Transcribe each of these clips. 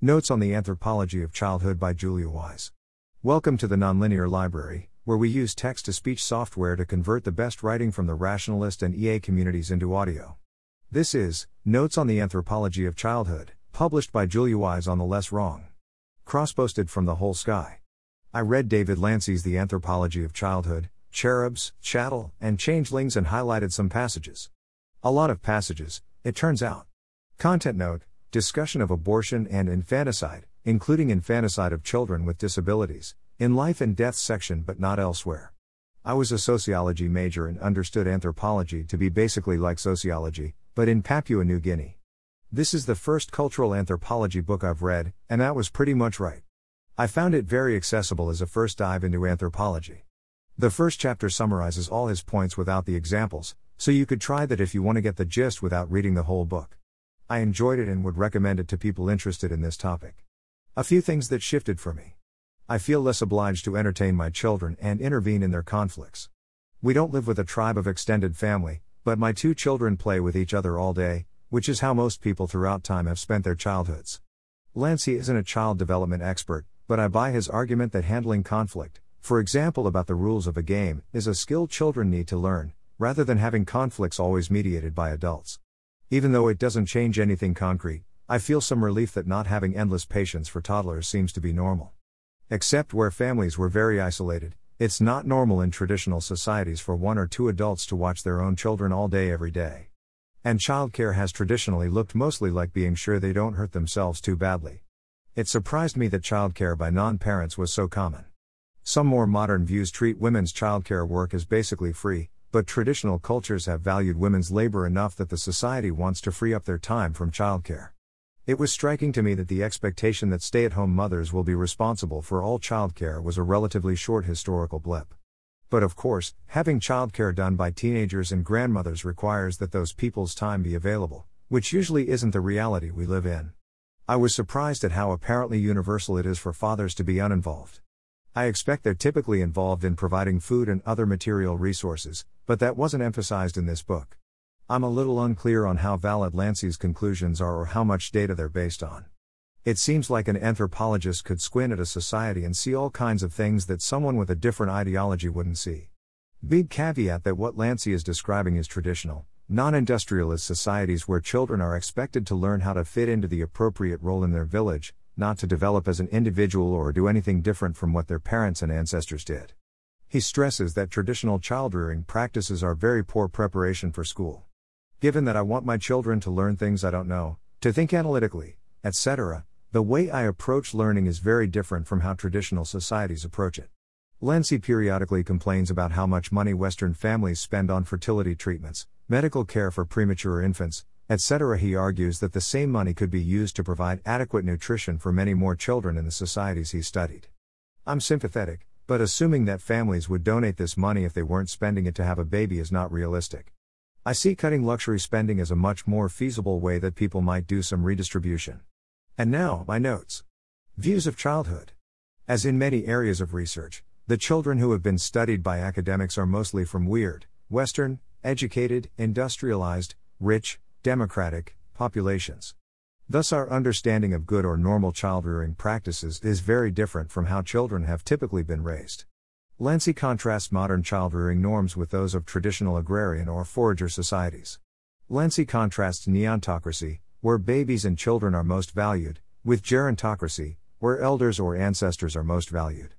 Notes on the Anthropology of Childhood by Julia Wise. Welcome to the Nonlinear Library, where we use text to speech software to convert the best writing from the rationalist and EA communities into audio. This is Notes on the Anthropology of Childhood, published by Julia Wise on the Less Wrong. Cross posted from the whole sky. I read David Lancy's The Anthropology of Childhood, Cherubs, Chattel, and Changelings and highlighted some passages. A lot of passages, it turns out. Content note Discussion of abortion and infanticide, including infanticide of children with disabilities, in Life and Death section but not elsewhere. I was a sociology major and understood anthropology to be basically like sociology, but in Papua New Guinea. This is the first cultural anthropology book I've read, and that was pretty much right. I found it very accessible as a first dive into anthropology. The first chapter summarizes all his points without the examples, so you could try that if you want to get the gist without reading the whole book. I enjoyed it and would recommend it to people interested in this topic. A few things that shifted for me. I feel less obliged to entertain my children and intervene in their conflicts. We don't live with a tribe of extended family, but my two children play with each other all day, which is how most people throughout time have spent their childhoods. Lancy isn't a child development expert, but I buy his argument that handling conflict, for example about the rules of a game, is a skill children need to learn, rather than having conflicts always mediated by adults. Even though it doesn't change anything concrete, I feel some relief that not having endless patience for toddlers seems to be normal. Except where families were very isolated, it's not normal in traditional societies for one or two adults to watch their own children all day every day. And childcare has traditionally looked mostly like being sure they don't hurt themselves too badly. It surprised me that childcare by non parents was so common. Some more modern views treat women's childcare work as basically free, but traditional cultures have valued women's labor enough that the society wants to free up their time from childcare. It was striking to me that the expectation that stay at home mothers will be responsible for all childcare was a relatively short historical blip. But of course, having childcare done by teenagers and grandmothers requires that those people's time be available, which usually isn't the reality we live in. I was surprised at how apparently universal it is for fathers to be uninvolved. I expect they're typically involved in providing food and other material resources, but that wasn't emphasized in this book. I'm a little unclear on how valid Lancy's conclusions are or how much data they're based on. It seems like an anthropologist could squint at a society and see all kinds of things that someone with a different ideology wouldn't see. Big caveat that what Lancy is describing is traditional, non industrialist societies where children are expected to learn how to fit into the appropriate role in their village, not to develop as an individual or do anything different from what their parents and ancestors did. He stresses that traditional child rearing practices are very poor preparation for school. Given that I want my children to learn things I don't know, to think analytically, etc., the way I approach learning is very different from how traditional societies approach it. Lancy periodically complains about how much money Western families spend on fertility treatments, medical care for premature infants, etc. He argues that the same money could be used to provide adequate nutrition for many more children in the societies he studied. I'm sympathetic, but assuming that families would donate this money if they weren't spending it to have a baby is not realistic. I see cutting luxury spending as a much more feasible way that people might do some redistribution. And now, my notes. Views of childhood. As in many areas of research, the children who have been studied by academics are mostly from weird, Western, educated, industrialized, rich, democratic populations. Thus, our understanding of good or normal child rearing practices is very different from how children have typically been raised. Lancy contrasts modern child rearing norms with those of traditional agrarian or forager societies. Lancy contrasts neontocracy, where babies and children are most valued, with gerontocracy, where elders or ancestors are most valued.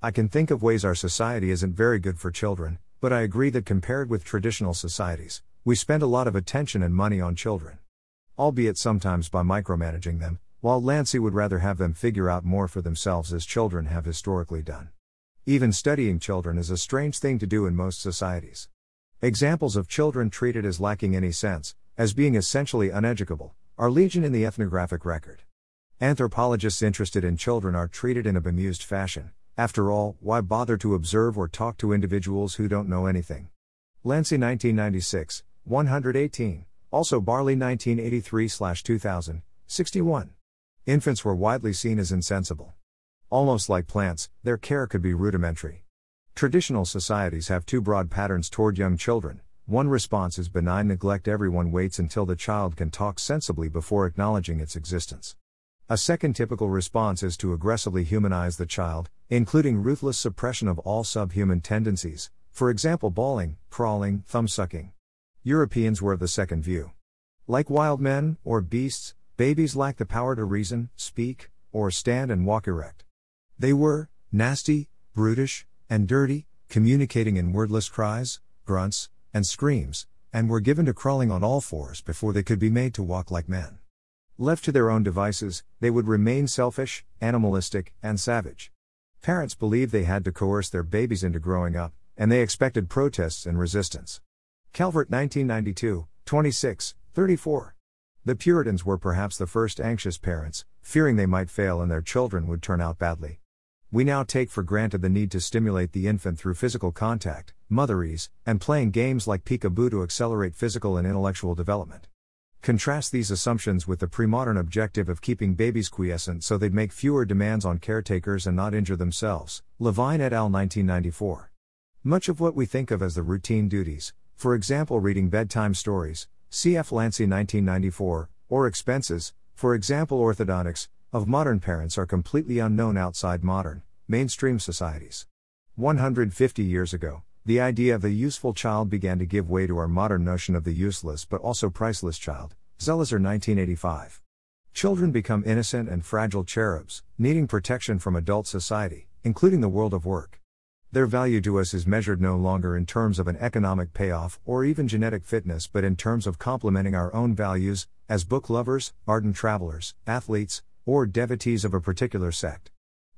I can think of ways our society isn't very good for children, but I agree that compared with traditional societies, we spend a lot of attention and money on children. Albeit sometimes by micromanaging them, while Lancy would rather have them figure out more for themselves as children have historically done. Even studying children is a strange thing to do in most societies. Examples of children treated as lacking any sense, as being essentially uneducable, are legion in the ethnographic record. Anthropologists interested in children are treated in a bemused fashion. After all, why bother to observe or talk to individuals who don't know anything? Lancy 1996, 118, also Barley 1983 2000, 61. Infants were widely seen as insensible. Almost like plants, their care could be rudimentary. Traditional societies have two broad patterns toward young children. One response is benign neglect, everyone waits until the child can talk sensibly before acknowledging its existence. A second typical response is to aggressively humanize the child, including ruthless suppression of all subhuman tendencies, for example, bawling, crawling, thumb sucking. Europeans were of the second view. Like wild men, or beasts, babies lack the power to reason, speak, or stand and walk erect. They were nasty, brutish, and dirty, communicating in wordless cries, grunts, and screams, and were given to crawling on all fours before they could be made to walk like men. Left to their own devices, they would remain selfish, animalistic, and savage. Parents believed they had to coerce their babies into growing up, and they expected protests and resistance. Calvert 1992, 26, 34. The Puritans were perhaps the first anxious parents, fearing they might fail and their children would turn out badly. We now take for granted the need to stimulate the infant through physical contact, motherese, and playing games like peekaboo to accelerate physical and intellectual development. Contrast these assumptions with the pre-modern objective of keeping babies quiescent so they'd make fewer demands on caretakers and not injure themselves. Levine et al. 1994. Much of what we think of as the routine duties, for example reading bedtime stories, cf. Lancy 1994, or expenses, for example orthodontics, of modern parents are completely unknown outside modern, mainstream societies. 150 years ago, the idea of the useful child began to give way to our modern notion of the useless but also priceless child. Zelizer 1985. Children become innocent and fragile cherubs, needing protection from adult society, including the world of work. Their value to us is measured no longer in terms of an economic payoff or even genetic fitness but in terms of complementing our own values, as book lovers, ardent travelers, athletes, or devotees of a particular sect.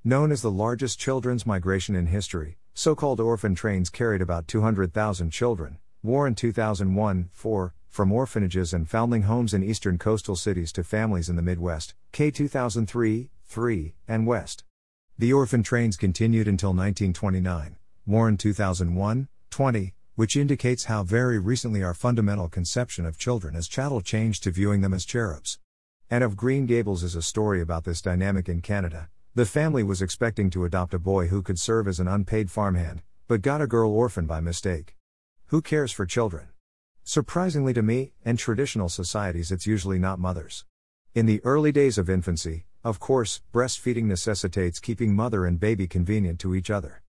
Known as the largest children's migration in history, so called orphan trains carried about 200,000 children, Warren 2001 4, from orphanages and foundling homes in eastern coastal cities to families in the Midwest, K 2003 3, and West. The orphan trains continued until 1929, Warren 2001 20, which indicates how very recently our fundamental conception of children as chattel changed to viewing them as cherubs. Anne of Green Gables is a story about this dynamic in Canada, the family was expecting to adopt a boy who could serve as an unpaid farmhand, but got a girl orphan by mistake. Who cares for children? Surprisingly to me, in traditional societies, it's usually not mothers. In the early days of infancy, of course, breastfeeding necessitates keeping mother and baby convenient to each other.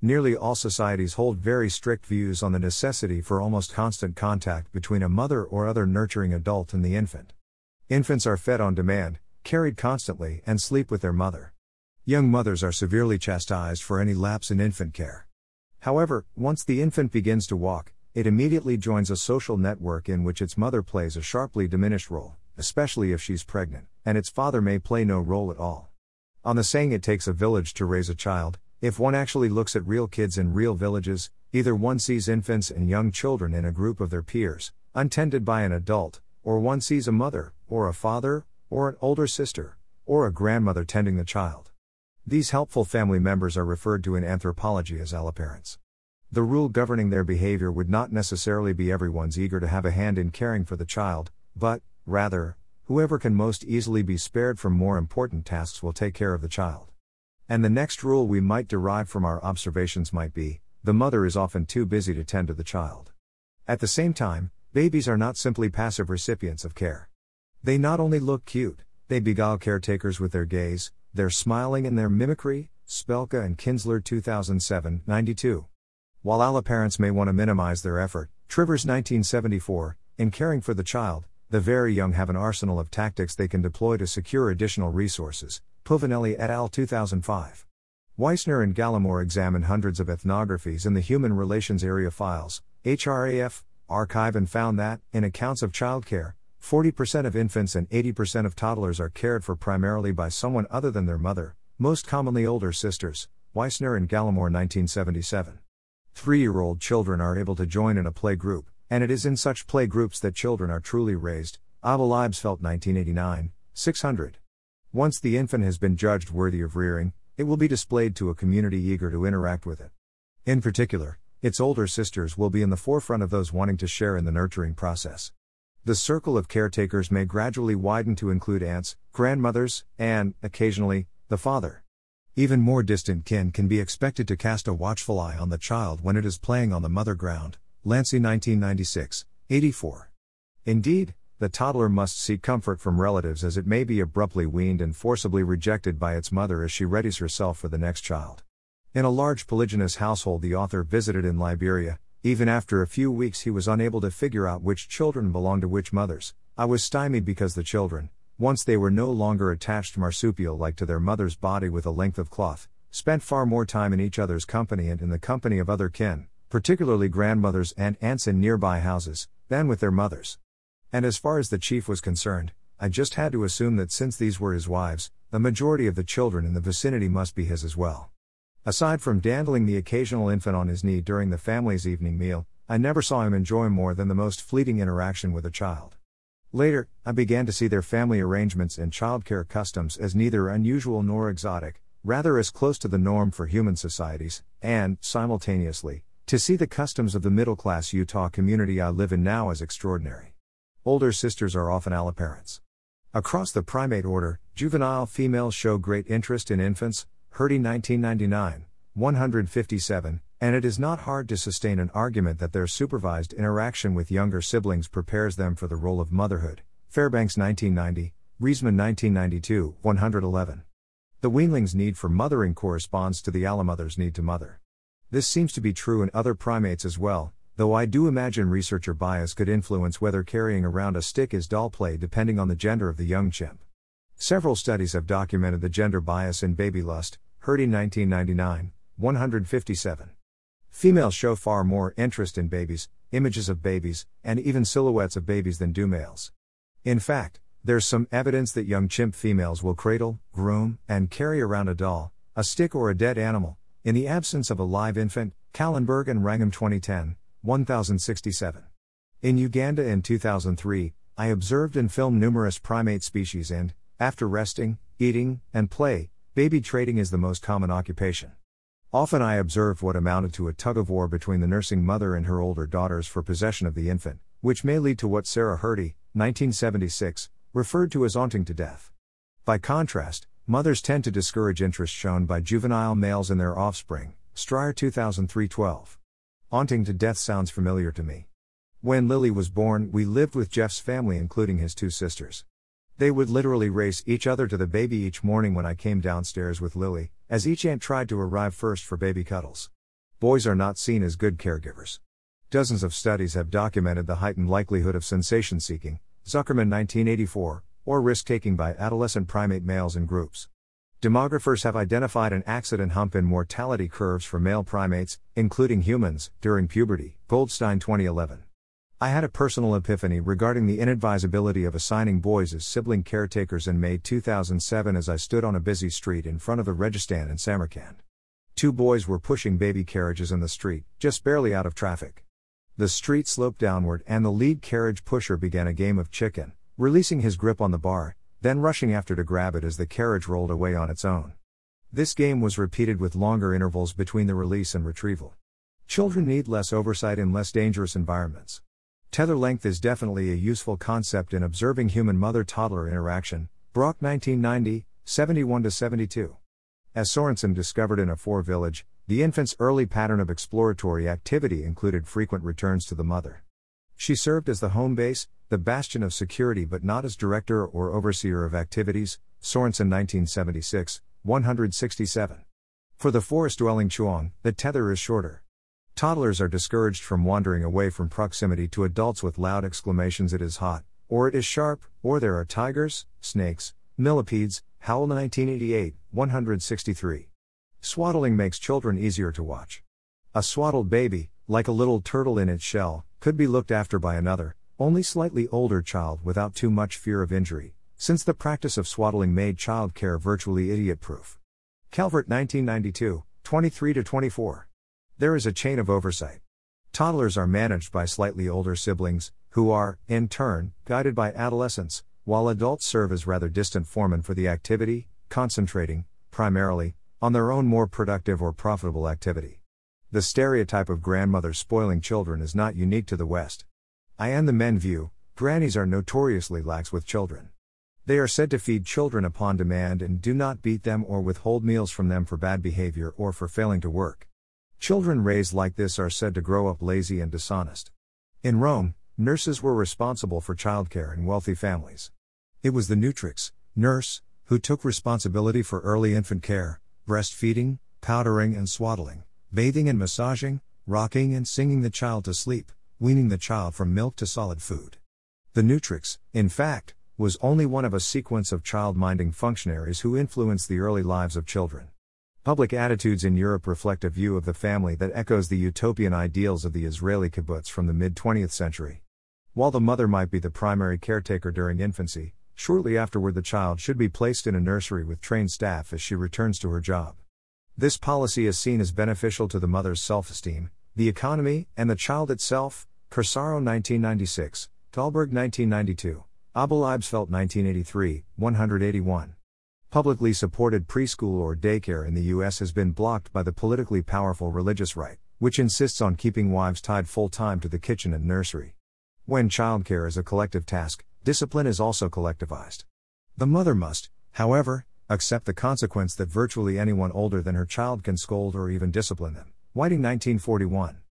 Nearly all societies hold very strict views on the necessity for almost constant contact between a mother or other nurturing adult and the infant. Infants are fed on demand, carried constantly, and sleep with their mother. Young mothers are severely chastised for any lapse in infant care. However, once the infant begins to walk, it immediately joins a social network in which its mother plays a sharply diminished role, especially if she's pregnant, and its father may play no role at all. On the saying it takes a village to raise a child, if one actually looks at real kids in real villages, either one sees infants and young children in a group of their peers, untended by an adult, or one sees a mother, or a father, or an older sister, or a grandmother tending the child. These helpful family members are referred to in anthropology as alloparents. The rule governing their behavior would not necessarily be everyone's eager to have a hand in caring for the child, but, rather, whoever can most easily be spared from more important tasks will take care of the child. And the next rule we might derive from our observations might be the mother is often too busy to tend to the child. At the same time, babies are not simply passive recipients of care. They not only look cute, they beguile caretakers with their gaze, their smiling and their mimicry, Spelke and Kinzler 2007 92. While alloparents may want to minimize their effort, Trivers 1974, in caring for the child, the very young have an arsenal of tactics they can deploy to secure additional resources. Povinelli et al. 2005. Weisner and Gallimore examine hundreds of ethnographies in the Human Relations Area Files, HRAF, archive and found that, in accounts of childcare, 40% of infants and 80% of toddlers are cared for primarily by someone other than their mother, most commonly older sisters. Weisner and Gallimore 1977. Three year old children are able to join in a play group, and it is in such play groups that children are truly raised. Eibl-Eibesfeldt 1989, 600. Once the infant has been judged worthy of rearing, it will be displayed to a community eager to interact with it. In particular, its older sisters will be in the forefront of those wanting to share in the nurturing process. The circle of caretakers may gradually widen to include aunts, grandmothers, and, occasionally, the father. Even more distant kin can be expected to cast a watchful eye on the child when it is playing on the mother ground. Lancy 1996, 84. Indeed, the toddler must seek comfort from relatives as it may be abruptly weaned and forcibly rejected by its mother as she readies herself for the next child. In a large polygynous household the author visited in Liberia, even after a few weeks he was unable to figure out which children belonged to which mothers. I was stymied because the children, once they were no longer attached marsupial like to their mother's body with a length of cloth, spent far more time in each other's company and in the company of other kin, particularly grandmothers and aunts in nearby houses, than with their mothers. And as far as the chief was concerned, I just had to assume that since these were his wives, the majority of the children in the vicinity must be his as well. Aside from dandling the occasional infant on his knee during the family's evening meal, I never saw him enjoy more than the most fleeting interaction with a child. Later, I began to see their family arrangements and childcare customs as neither unusual nor exotic, rather as close to the norm for human societies, and, simultaneously, to see the customs of the middle class Utah community I live in now is extraordinary. Older sisters are often alloparents. Across the primate order, juvenile females show great interest in infants, Hrdy 1999, 157, and it is not hard to sustain an argument that their supervised interaction with younger siblings prepares them for the role of motherhood. Fairbanks 1990, Riesman 1992, 111. The weanling's need for mothering corresponds to the allomother's need to mother. This seems to be true in other primates as well, though I do imagine researcher bias could influence whether carrying around a stick is doll play depending on the gender of the young chimp. Several studies have documented the gender bias in baby lust, Hrdy 1999, 157. Females show far more interest in babies, images of babies, and even silhouettes of babies than do males. In fact, there's some evidence that young chimp females will cradle, groom, and carry around a doll, a stick, or a dead animal, in the absence of a live infant, Kahlenberg and Wrangham 2010, 1067. In Uganda in 2003, I observed and filmed numerous primate species and, after resting, eating, and play, baby trading is the most common occupation. Often I observed what amounted to a tug of war between the nursing mother and her older daughters for possession of the infant, which may lead to what Sarah Hrdy, 1976, referred to as aunting to death. By contrast, mothers tend to discourage interest shown by juvenile males in their offspring. Strier 2003 12. Aunting to death sounds familiar to me. When Lily was born, we lived with Jeff's family, including his two sisters. They would literally race each other to the baby each morning when I came downstairs with Lily, as each aunt tried to arrive first for baby cuddles. Boys are not seen as good caregivers. Dozens of studies have documented the heightened likelihood of sensation seeking, Zuckerman 1984, or risk taking by adolescent primate males in groups. Demographers have identified an accident hump in mortality curves for male primates, including humans, during puberty. Goldstein 2011. I had a personal epiphany regarding the inadvisability of assigning boys as sibling caretakers in May 2007 as I stood on a busy street in front of the Registan in Samarkand. Two boys were pushing baby carriages in the street, just barely out of traffic. The street sloped downward and the lead carriage pusher began a game of chicken, releasing his grip on the bar, then rushing after to grab it as the carriage rolled away on its own. This game was repeated with longer intervals between the release and retrieval. Children need less oversight in less dangerous environments. Tether length is definitely a useful concept in observing human mother toddler interaction. Brock 1990, 71 72. As Sorenson discovered in a Fore village, the infant's early pattern of exploratory activity included frequent returns to the mother. She served as the home base, the bastion of security, but not as director or overseer of activities. Sorenson 1976, 167. For the forest dwelling Chewong, the tether is shorter. Toddlers are discouraged from wandering away from proximity to adults with loud exclamations, it is hot, or it is sharp, or there are tigers, snakes, millipedes. Howell 1988, 163. Swaddling makes children easier to watch. A swaddled baby, like a little turtle in its shell, could be looked after by another, only slightly older child without too much fear of injury, since the practice of swaddling made child care virtually idiot proof. Calvert 1992, 23 24. There is a chain of oversight. Toddlers are managed by slightly older siblings, who are, in turn, guided by adolescents, while adults serve as rather distant foremen for the activity, concentrating, primarily, on their own more productive or profitable activity. The stereotype of grandmother spoiling children is not unique to the West. I and the men view, grannies are notoriously lax with children. They are said to feed children upon demand and do not beat them or withhold meals from them for bad behavior or for failing to work. Children raised like this are said to grow up lazy and dishonest. In Rome, nurses were responsible for childcare in wealthy families. It was the Nutrix, nurse, who took responsibility for early infant care, breastfeeding, powdering and swaddling, bathing and massaging, rocking and singing the child to sleep, weaning the child from milk to solid food. The Nutrix, in fact, was only one of a sequence of child minding functionaries who influenced the early lives of children. Public attitudes in Europe reflect a view of the family that echoes the utopian ideals of the Israeli kibbutz from the mid 20th century. While the mother might be the primary caretaker during infancy, shortly afterward the child should be placed in a nursery with trained staff as she returns to her job. This policy is seen as beneficial to the mother's self esteem, the economy, and the child itself, Corsaro 1996, Thalberg 1992, Eibl-Eibesfeldt 1983, 181. Publicly supported preschool or daycare in the U.S. has been blocked by the politically powerful religious right, which insists on keeping wives tied full time to the kitchen and nursery. When childcare is a collective task, discipline is also collectivized. The mother must, however, accept the consequence that virtually anyone older than her child can scold or even discipline them. Whiting 1941.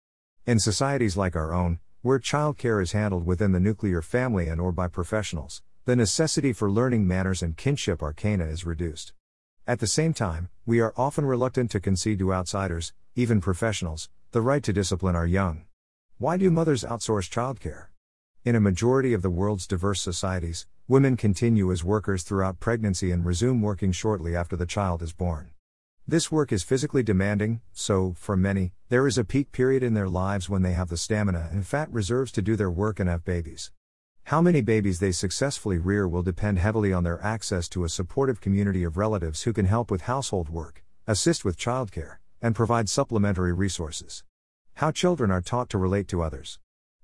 In societies like our own, where childcare is handled within the nuclear family and or by professionals, the necessity for learning manners and kinship arcana is reduced. At the same time, we are often reluctant to concede to outsiders, even professionals, the right to discipline our young. Why do mothers outsource childcare? In a majority of the world's diverse societies, women continue as workers throughout pregnancy and resume working shortly after the child is born. This work is physically demanding, so, for many, there is a peak period in their lives when they have the stamina and fat reserves to do their work and have babies. How many babies they successfully rear will depend heavily on their access to a supportive community of relatives who can help with household work, assist with childcare, and provide supplementary resources. How children are taught to relate to others.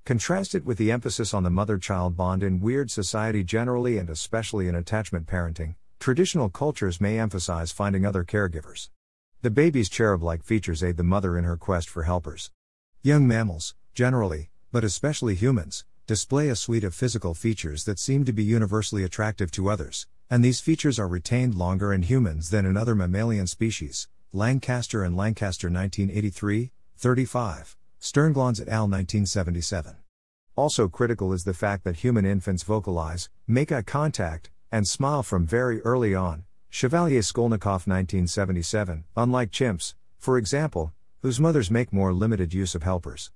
Contrast it with the emphasis on the mother child bond in weird society generally and especially in attachment parenting, Traditional cultures may emphasize finding other caregivers. The baby's cherub like features aid the mother in her quest for helpers. Young mammals, generally, but especially humans, display a suite of physical features that seem to be universally attractive to others, and these features are retained longer in humans than in other mammalian species. Lancaster and Lancaster 1983, 35, Sternglanz et al. 1977. Also critical is the fact that human infants vocalize, make eye contact, and smile from very early on. Chevalier Skolnikoff 1977, unlike chimps, for example, whose mothers make more limited use of helpers.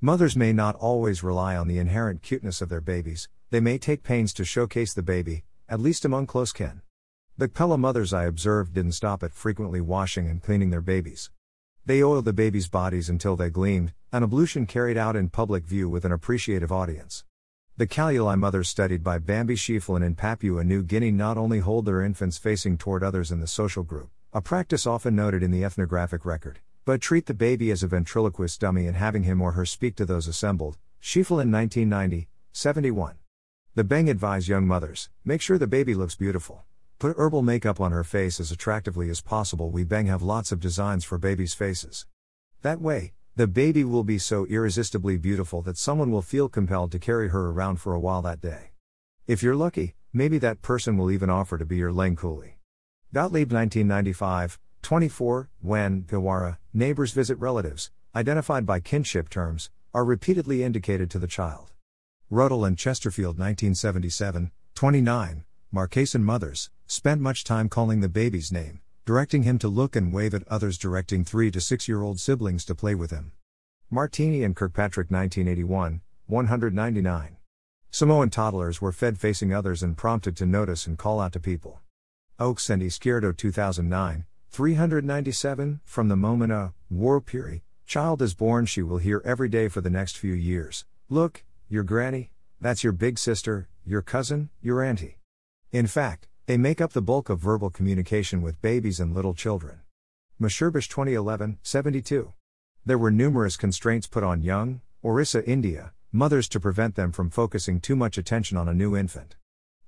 Mothers may not always rely on the inherent cuteness of their babies, they may take pains to showcase the baby, at least among close kin. The Kpelle mothers I observed didn't stop at frequently washing and cleaning their babies. They oiled the babies' bodies until they gleamed, an ablution carried out in public view with an appreciative audience. The Kaluli mothers studied by Bambi Schieffelin in Papua New Guinea not only hold their infants facing toward others in the social group, a practice often noted in the ethnographic record, but treat the baby as a ventriloquist dummy and having him or her speak to those assembled. Schieffelin 1990, 71. The Beng advise young mothers make sure the baby looks beautiful. Put herbal makeup on her face as attractively as possible. We Beng have lots of designs for babies' faces. That way, the baby will be so irresistibly beautiful that someone will feel compelled to carry her around for a while that day. If you're lucky, maybe that person will even offer to be your lane coolie. Gottlieb 1995, 24, when, Gawara, neighbors visit relatives, identified by kinship terms, are repeatedly indicated to the child. Ruddle and Chesterfield 1977, 29, Marquesan mothers, spent much time calling the baby's name, directing him to look and wave at others, directing 3 to 6 year old siblings to play with him. Martini and Kirkpatrick 1981, 199. Samoan toddlers were fed facing others and prompted to notice and call out to people. Ochs and Izquierdo 2009, 397. From the moment a war Warlpiri child is born, she will hear every day for the next few years Look, your granny, that's your big sister, your cousin, your auntie. In fact, they make up the bulk of verbal communication with babies and little children. Musharbash 2011, 72. There were numerous constraints put on young, Orissa, India, mothers to prevent them from focusing too much attention on a new infant.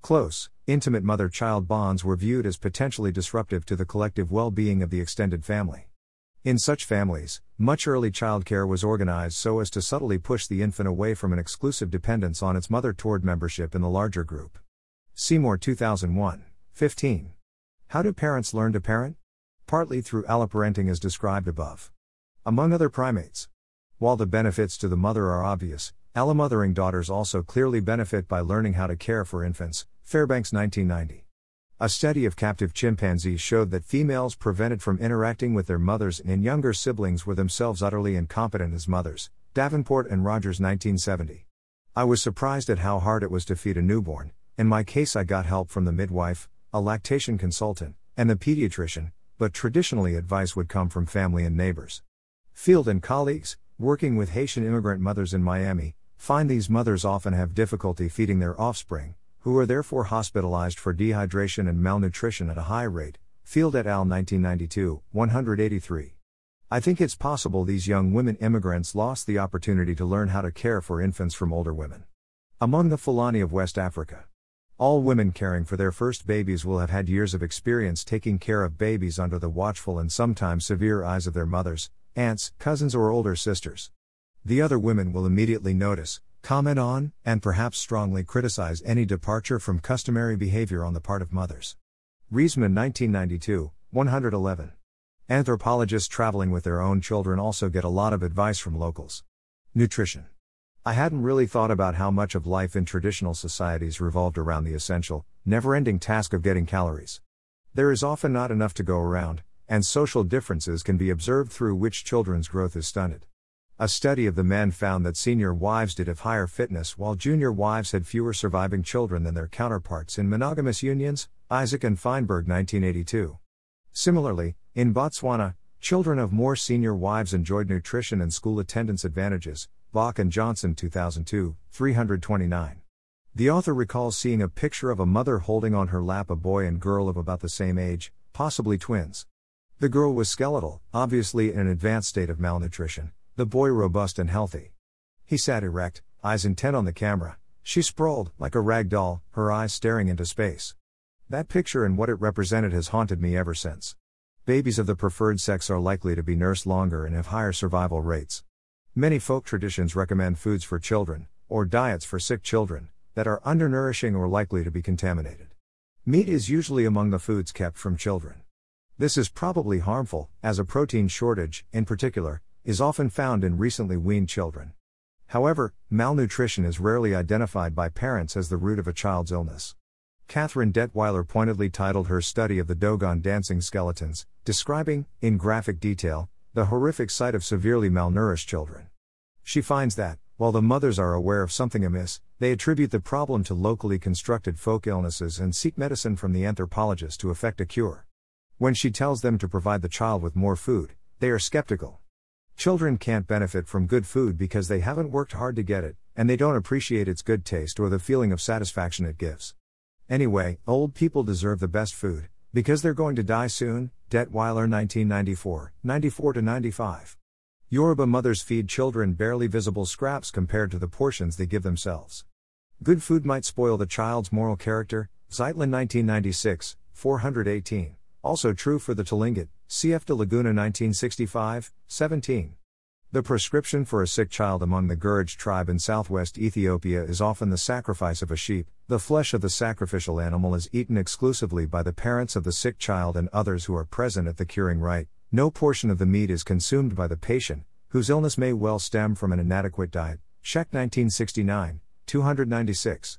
Close, intimate mother child bonds were viewed as potentially disruptive to the collective well being of the extended family. In such families, much early childcare was organized so as to subtly push the infant away from an exclusive dependence on its mother toward membership in the larger group. Seymour 2001, 15. How do parents learn to parent? Partly through alloparenting as described above. Among other primates. While the benefits to the mother are obvious, allomothering daughters also clearly benefit by learning how to care for infants. Fairbanks 1990. A study of captive chimpanzees showed that females prevented from interacting with their mothers and younger siblings were themselves utterly incompetent as mothers. Davenport and Rogers 1970. I was surprised at how hard it was to feed a newborn. In my case, I got help from the midwife, a lactation consultant, and the pediatrician, but traditionally advice would come from family and neighbors. Field and colleagues, working with Haitian immigrant mothers in Miami, find these mothers often have difficulty feeding their offspring, who are therefore hospitalized for dehydration and malnutrition at a high rate. Field et al. 1992, 183. I think it's possible these young women immigrants lost the opportunity to learn how to care for infants from older women. Among the Fulani of West Africa, all women caring for their first babies will have had years of experience taking care of babies under the watchful and sometimes severe eyes of their mothers, aunts, cousins, or older sisters. The other women will immediately notice, comment on, and perhaps strongly criticize any departure from customary behavior on the part of mothers. Riesman 1992, 111. Anthropologists traveling with their own children also get a lot of advice from locals. Nutrition. I hadn't really thought about how much of life in traditional societies revolved around the essential, never ending task of getting calories. There is often not enough to go around, and social differences can be observed through which children's growth is stunted. A study of the men found that senior wives did have higher fitness while junior wives had fewer surviving children than their counterparts in monogamous unions, Isaac and Feinberg 1982. Similarly, in Botswana, children of more senior wives enjoyed nutrition and school attendance advantages, Bock and Johnson 2002, 329. The author recalls seeing a picture of a mother holding on her lap a boy and girl of about the same age, possibly twins. The girl was skeletal, obviously in an advanced state of malnutrition, the boy robust and healthy. He sat erect, eyes intent on the camera. She sprawled, like a rag doll, her eyes staring into space. That picture and what it represented has haunted me ever since. Babies of the preferred sex are likely to be nursed longer and have higher survival rates. Many folk traditions recommend foods for children, or diets for sick children, that are undernourishing or likely to be contaminated. Meat is usually among the foods kept from children. This is probably harmful, as a protein shortage, in particular, is often found in recently weaned children. However, malnutrition is rarely identified by parents as the root of a child's illness. Katherine Dettwyler pointedly titled her study of the Dogon dancing skeletons, describing, in graphic detail, the horrific sight of severely malnourished children. She finds that, while the mothers are aware of something amiss, they attribute the problem to locally constructed folk illnesses and seek medicine from the anthropologist to effect a cure. When she tells them to provide the child with more food, they are skeptical. Children can't benefit from good food because they haven't worked hard to get it, and they don't appreciate its good taste or the feeling of satisfaction it gives. Anyway, old people deserve the best food, because they're going to die soon. Dettwyler 1994, 94 to 95. Yoruba mothers feed children barely visible scraps compared to the portions they give themselves. Good food might spoil the child's moral character. Zeitlin 1996, 418. Also true for the Tlingit, CF de Laguna 1965, 17. The prescription for a sick child among the Gurage tribe in southwest Ethiopia is often the sacrifice of a sheep. The flesh of the sacrificial animal is eaten exclusively by the parents of the sick child and others who are present at the curing rite. No portion of the meat is consumed by the patient, whose illness may well stem from an inadequate diet. Scheck 1969, 296.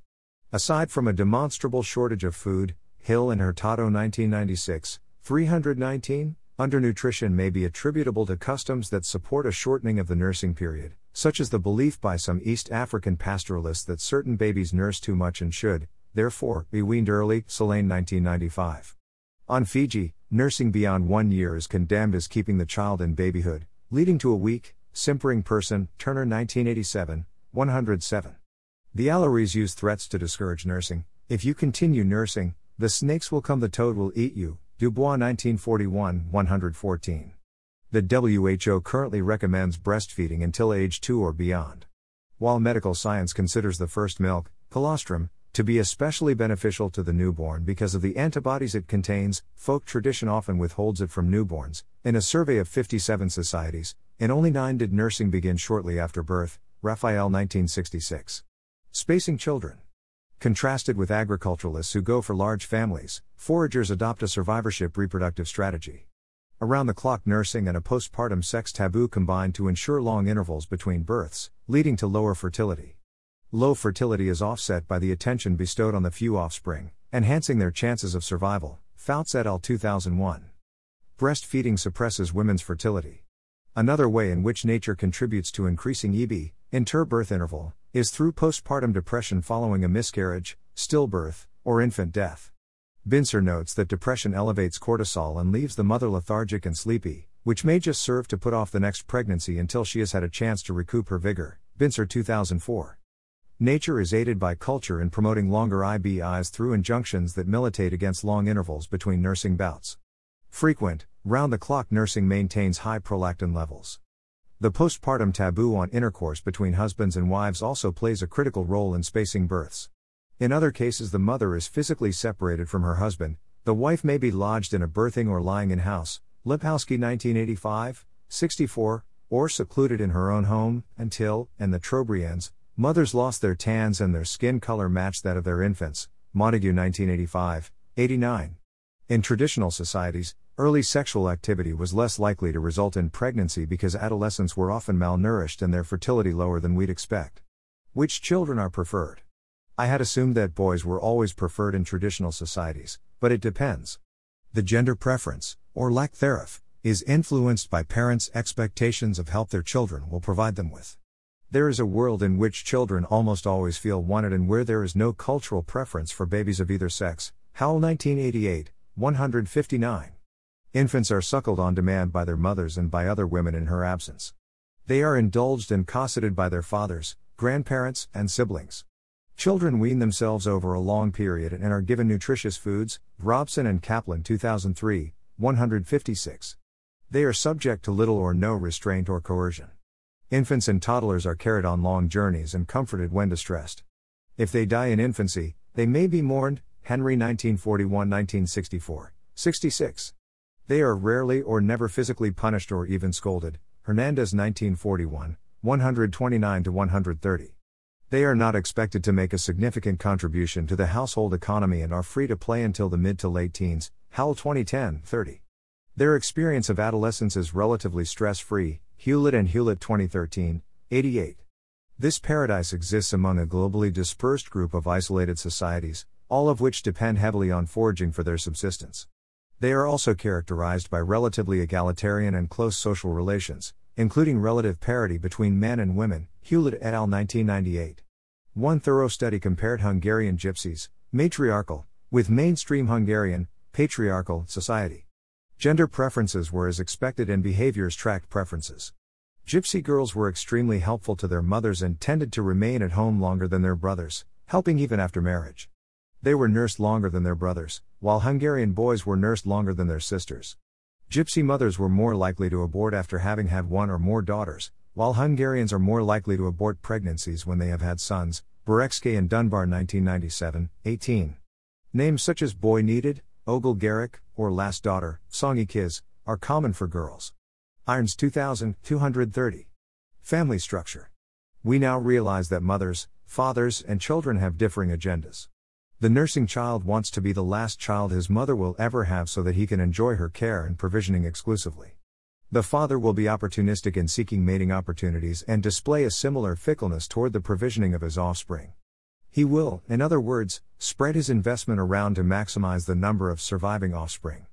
Aside from a demonstrable shortage of food, Hill and Hurtado 1996, 319, undernutrition may be attributable to customs that support a shortening of the nursing period, such as the belief by some East African pastoralists that certain babies nurse too much and should, therefore, be weaned early. Selene 1995. On Fiji, nursing beyond one year is condemned as keeping the child in babyhood, leading to a weak, simpering person. Turner 1987, 107. The Alorese use threats to discourage nursing. If you continue nursing, the snakes will come, the toad will eat you. Dubois 1941 114. The WHO currently recommends breastfeeding until age 2 or beyond. While medical science considers the first milk, colostrum, to be especially beneficial to the newborn because of the antibodies it contains, folk tradition often withholds it from newborns. In a survey of 57 societies, in only 9 did nursing begin shortly after birth, Raphael 1966. Spacing children. Contrasted with agriculturalists who go for large families, foragers adopt a survivorship reproductive strategy. Around the clock nursing and a postpartum sex taboo combine to ensure long intervals between births, leading to lower fertility. Low fertility is offset by the attention bestowed on the few offspring, enhancing their chances of survival. Fouts et al. 2001. Breastfeeding suppresses women's fertility. Another way in which nature contributes to increasing IBI, interbirth interval, is through postpartum depression following a miscarriage, stillbirth, or infant death. Bincer notes that depression elevates cortisol and leaves the mother lethargic and sleepy, which may just serve to put off the next pregnancy until she has had a chance to recoup her vigor. Bincer 2004. Nature is aided by culture in promoting longer IBIs through injunctions that militate against long intervals between nursing bouts. Frequent, round the clock nursing maintains high prolactin levels. The postpartum taboo on intercourse between husbands and wives also plays a critical role in spacing births. In other cases, the mother is physically separated from her husband, the wife may be lodged in a birthing or lying in house, Lepowsky 1985, 64, or secluded in her own home, until, and the Trobriands, Mothers lost their tans and their skin color matched that of their infants. Montague 1985, 89. In traditional societies, early sexual activity was less likely to result in pregnancy because adolescents were often malnourished and their fertility lower than we'd expect. Which children are preferred? I had assumed that boys were always preferred in traditional societies, but it depends. The gender preference, or lack thereof, is influenced by parents' expectations of help their children will provide them with. There is a world in which children almost always feel wanted and where there is no cultural preference for babies of either sex. Howell 1988, 159. Infants are suckled on demand by their mothers and by other women in her absence. They are indulged and cosseted by their fathers, grandparents, and siblings. Children wean themselves over a long period and are given nutritious foods. Robson and Kaplan 2003, 156. They are subject to little or no restraint or coercion. Infants and toddlers are carried on long journeys and comforted when distressed. If they die in infancy, they may be mourned. Henry 1941 1964, 66. They are rarely or never physically punished or even scolded. Hernandez 1941, 129 to 130. They are not expected to make a significant contribution to the household economy and are free to play until the mid to late teens. Howell 2010, 30. Their experience of adolescence is relatively stress free, Hewlett and Hewlett 2013, 88. This paradise exists among a globally dispersed group of isolated societies, all of which depend heavily on foraging for their subsistence. They are also characterized by relatively egalitarian and close social relations, including relative parity between men and women. Hewlett et al. 1998. One thorough study compared Hungarian gypsies, matriarchal, with mainstream Hungarian, patriarchal society. Gender preferences were as expected and behaviors tracked preferences. Gypsy girls were extremely helpful to their mothers and tended to remain at home longer than their brothers, helping even after marriage. They were nursed longer than their brothers, while Hungarian boys were nursed longer than their sisters. Gypsy mothers were more likely to abort after having had one or more daughters, while Hungarians are more likely to abort pregnancies when they have had sons. Bereczkei and Dunbar 1997, 18. Names such as boy needed, Ogle Garrick, or last daughter, Songy Kiz, are common for girls. Irons 2000, 230. Family structure. We now realize that mothers, fathers, and children have differing agendas. The nursing child wants to be the last child his mother will ever have so that he can enjoy her care and provisioning exclusively. The father will be opportunistic in seeking mating opportunities and display a similar fickleness toward the provisioning of his offspring. He will, in other words, spread his investment around to maximize the number of surviving offspring.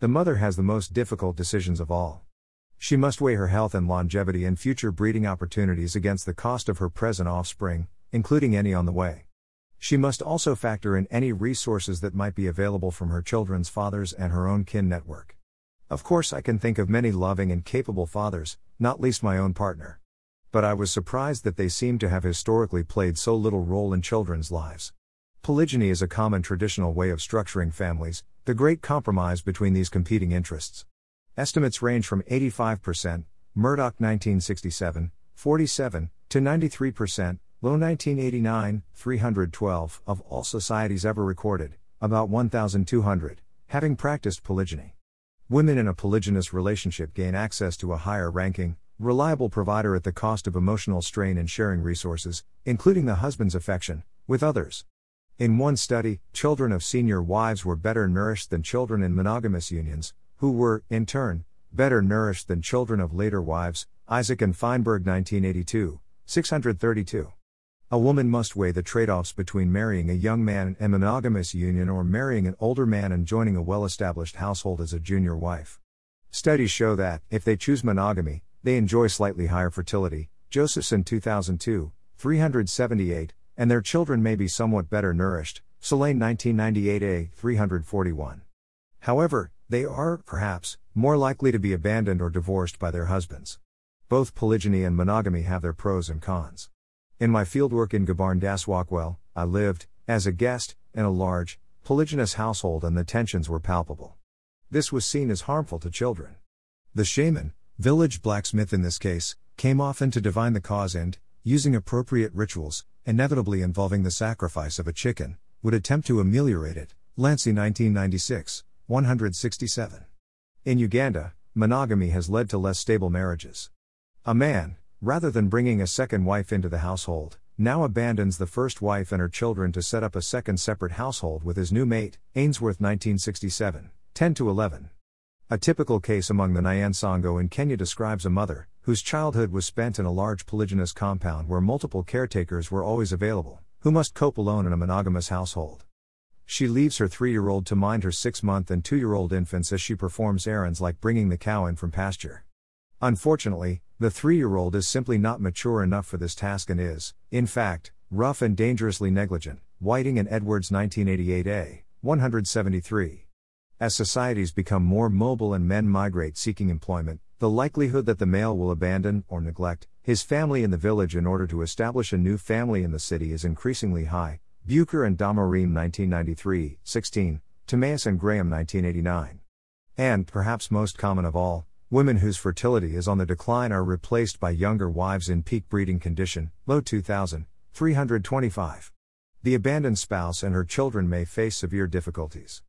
The mother has the most difficult decisions of all. She must weigh her health and longevity and future breeding opportunities against the cost of her present offspring, including any on the way. She must also factor in any resources that might be available from her children's fathers and her own kin network. Of course, I can think of many loving and capable fathers, not least my own partner but I was surprised that they seem to have historically played so little role in children's lives. Polygyny is a common traditional way of structuring families, the great compromise between these competing interests. Estimates range from 85%, Murdock 1967, 47, to 93%, Low 1989, 312, of all societies ever recorded, about 1,200, having practiced polygyny. Women in a polygynous relationship gain access to a higher ranking, reliable provider at the cost of emotional strain and sharing resources, including the husband's affection, with others. In one study, children of senior wives were better nourished than children in monogamous unions, who were, in turn, better nourished than children of later wives. Isaac and Feinberg 1982, 632. A woman must weigh the trade offs between marrying a young man in a monogamous union or marrying an older man and joining a well established household as a junior wife. Studies show that, if they choose monogamy, they enjoy slightly higher fertility, Josephson 2002, 378, and their children may be somewhat better nourished, Solane 1998a, 341. However, they are, perhaps, more likely to be abandoned or divorced by their husbands. Both polygyny and monogamy have their pros and cons. In my fieldwork in Gbarngasuakwelle, I lived, as a guest, in a large, polygynous household and the tensions were palpable. This was seen as harmful to children. The shaman, village blacksmith in this case, came often to divine the cause and, using appropriate rituals, inevitably involving the sacrifice of a chicken, would attempt to ameliorate it. Lancy 1996, 167. In Uganda, monogamy has led to less stable marriages. A man, rather than bringing a second wife into the household, now abandons the first wife and her children to set up a second separate household with his new mate, Ainsworth 1967, 10 to 11. A typical case among the Nyansongo in Kenya describes a mother, whose childhood was spent in a large polygynous compound where multiple caretakers were always available, who must cope alone in a monogamous household. She leaves her three year old to mind her six month and two year old infants as she performs errands like bringing the cow in from pasture. Unfortunately, the three year old is simply not mature enough for this task and is, in fact, rough and dangerously negligent. Whiting and Edwards 1988a, 173. As societies become more mobile and men migrate seeking employment, the likelihood that the male will abandon, or neglect, his family in the village in order to establish a new family in the city is increasingly high. Bucher and Damarim 1993, 16, Timaeus and Graham 1989. And, perhaps most common of all, Women whose fertility is on the decline are replaced by younger wives in peak breeding condition, low 2000, 325. The abandoned spouse and her children may face severe difficulties.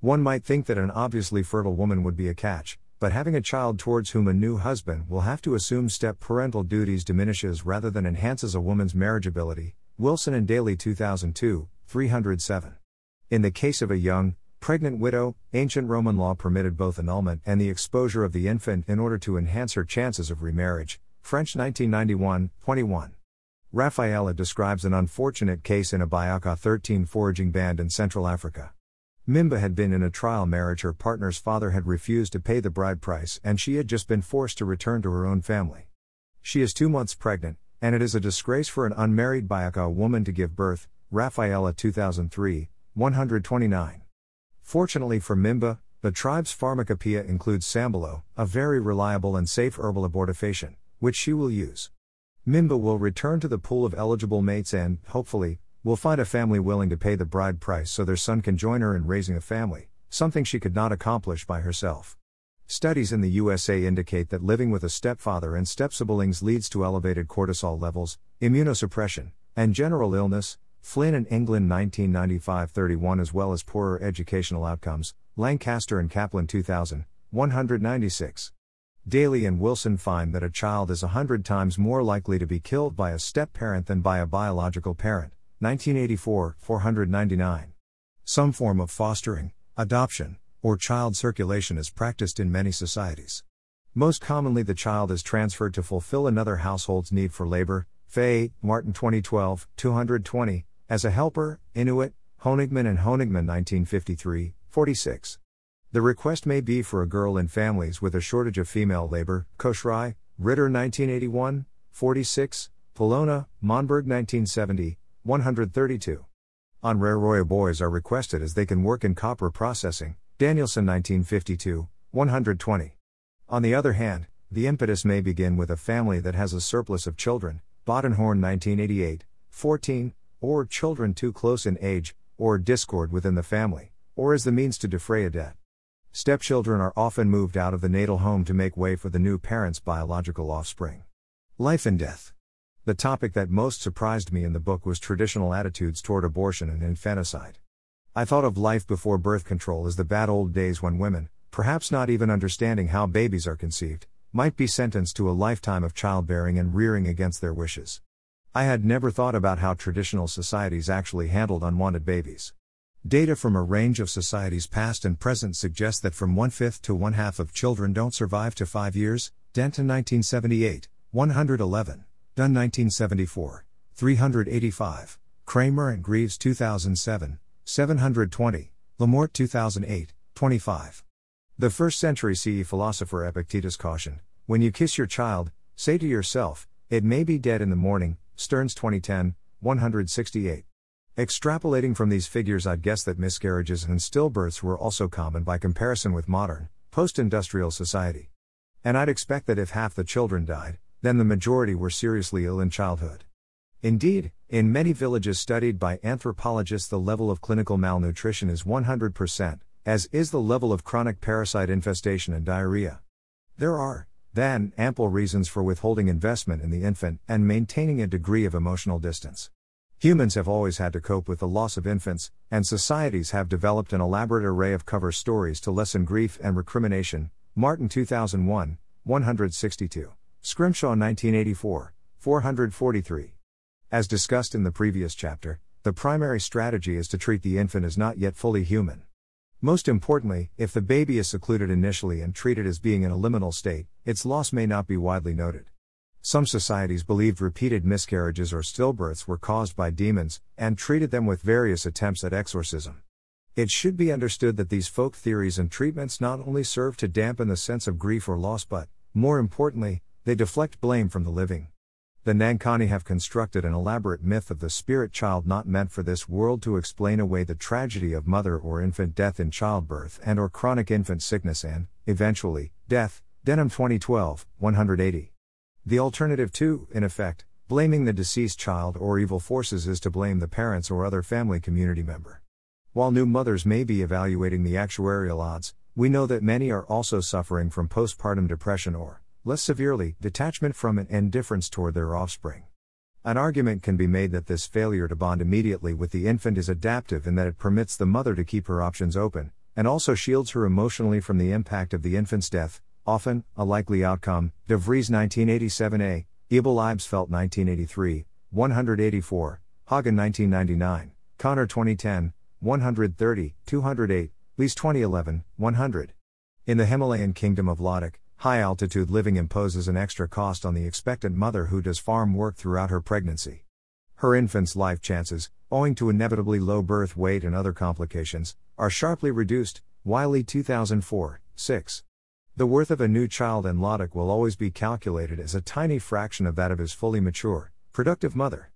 One might think that an obviously fertile woman would be a catch, but having a child towards whom a new husband will have to assume step parental duties diminishes rather than enhances a woman's marriageability. Wilson and Daly 2002, 307. In the case of a young, pregnant widow, ancient Roman law permitted both annulment and the exposure of the infant in order to enhance her chances of remarriage. French 1991, 21. Raffaele describes an unfortunate case in a Bayaka 13 foraging band in Central Africa. Mimba had been in a trial marriage, her partner's father had refused to pay the bride price, and she had just been forced to return to her own family. She is two months pregnant, and it is a disgrace for an unmarried Bayaka woman to give birth. Raffaele 2003, 129. Fortunately for Mimba, the tribe's pharmacopoeia includes Sambalo, a very reliable and safe herbal abortifacient, which she will use. Mimba will return to the pool of eligible mates and, hopefully, will find a family willing to pay the bride price so their son can join her in raising a family, something she could not accomplish by herself. Studies in the USA indicate that living with a stepfather and stepsiblings leads to elevated cortisol levels, immunosuppression, and general illness, Flynn and England 1995-31 as well as poorer educational outcomes, Lancaster and Kaplan 2000, 196. Daly and Wilson find that a child is 100 times more likely to be killed by a step parent than by a biological parent, 1984, 499. Some form of fostering, adoption, or child circulation is practiced in many societies. Most commonly, the child is transferred to fulfill another household's need for labor. Fay, Martin 2012, 220, as a helper, Inuit, Honigman and Honigman 1953, 46. The request may be for a girl in families with a shortage of female labor, Kosrae, Ritter 1981, 46, Bellona, Monberg 1970, 132. On Raroia boys are requested as they can work in copra processing, Danielsson 1952, 120. On the other hand, the impetus may begin with a family that has a surplus of children, Bodenhorn 1988, 14, or children too close in age, or discord within the family, or as the means to defray a debt. Stepchildren are often moved out of the natal home to make way for the new parent's biological offspring. Life and death. The topic that most surprised me in the book was traditional attitudes toward abortion and infanticide. I thought of life before birth control as the bad old days when women, perhaps not even understanding how babies are conceived, might be sentenced to a lifetime of childbearing and rearing against their wishes. I had never thought about how traditional societies actually handled unwanted babies. Data from a range of societies past and present suggest that from one fifth to one half of children don't survive to five years. Denton 1978, 111. Dunn 1974, 385. Kramer and Greaves 2007, 720. Lamort 2008, 25. The first century CE philosopher Epictetus cautioned When you kiss your child, say to yourself, It may be dead in the morning. Stearns 2010, 168. Extrapolating from these figures, I'd guess that miscarriages and stillbirths were also common by comparison with modern, post industrial society. And I'd expect that if half the children died, then the majority were seriously ill in childhood. Indeed, in many villages studied by anthropologists, the level of clinical malnutrition is 100%, as is the level of chronic parasite infestation and diarrhea. There are, then, ample reasons for withholding investment in the infant and maintaining a degree of emotional distance. Humans have always had to cope with the loss of infants, and societies have developed an elaborate array of cover stories to lessen grief and recrimination. Martin 2001, 162. Scrimshaw 1984, 443. As discussed in the previous chapter, the primary strategy is to treat the infant as not yet fully human. Most importantly, if the baby is secluded initially and treated as being in a liminal state, its loss may not be widely noted. Some societies believed repeated miscarriages or stillbirths were caused by demons, and treated them with various attempts at exorcism. It should be understood that these folk theories and treatments not only serve to dampen the sense of grief or loss, but, more importantly, they deflect blame from the living. The Nankani have constructed an elaborate myth of the spirit child not meant for this world to explain away the tragedy of mother or infant death in childbirth and or chronic infant sickness and, eventually, death. Denham 2012, 180. The alternative to, in effect, blaming the deceased child or evil forces is to blame the parents or other family community member. While new mothers may be evaluating the actuarial odds, we know that many are also suffering from postpartum depression or, less severely, detachment from and indifference toward their offspring. An argument can be made that this failure to bond immediately with the infant is adaptive in that it permits the mother to keep her options open, and also shields her emotionally from the impact of the infant's death, often, a likely outcome. De Vries 1987a, Eibl-Eibesfeldt 1983, 184, Hagen 1999, Konner 2010, 130, 208, Lees 2011, 100. In the Himalayan kingdom of Ladakh, high altitude living imposes an extra cost on the expectant mother who does farm work throughout her pregnancy. Her infant's life chances, owing to inevitably low birth weight and other complications, are sharply reduced. Wiley 2004, 6. The worth of a new child in Ladakh will always be calculated as a tiny fraction of that of his fully mature, productive mother.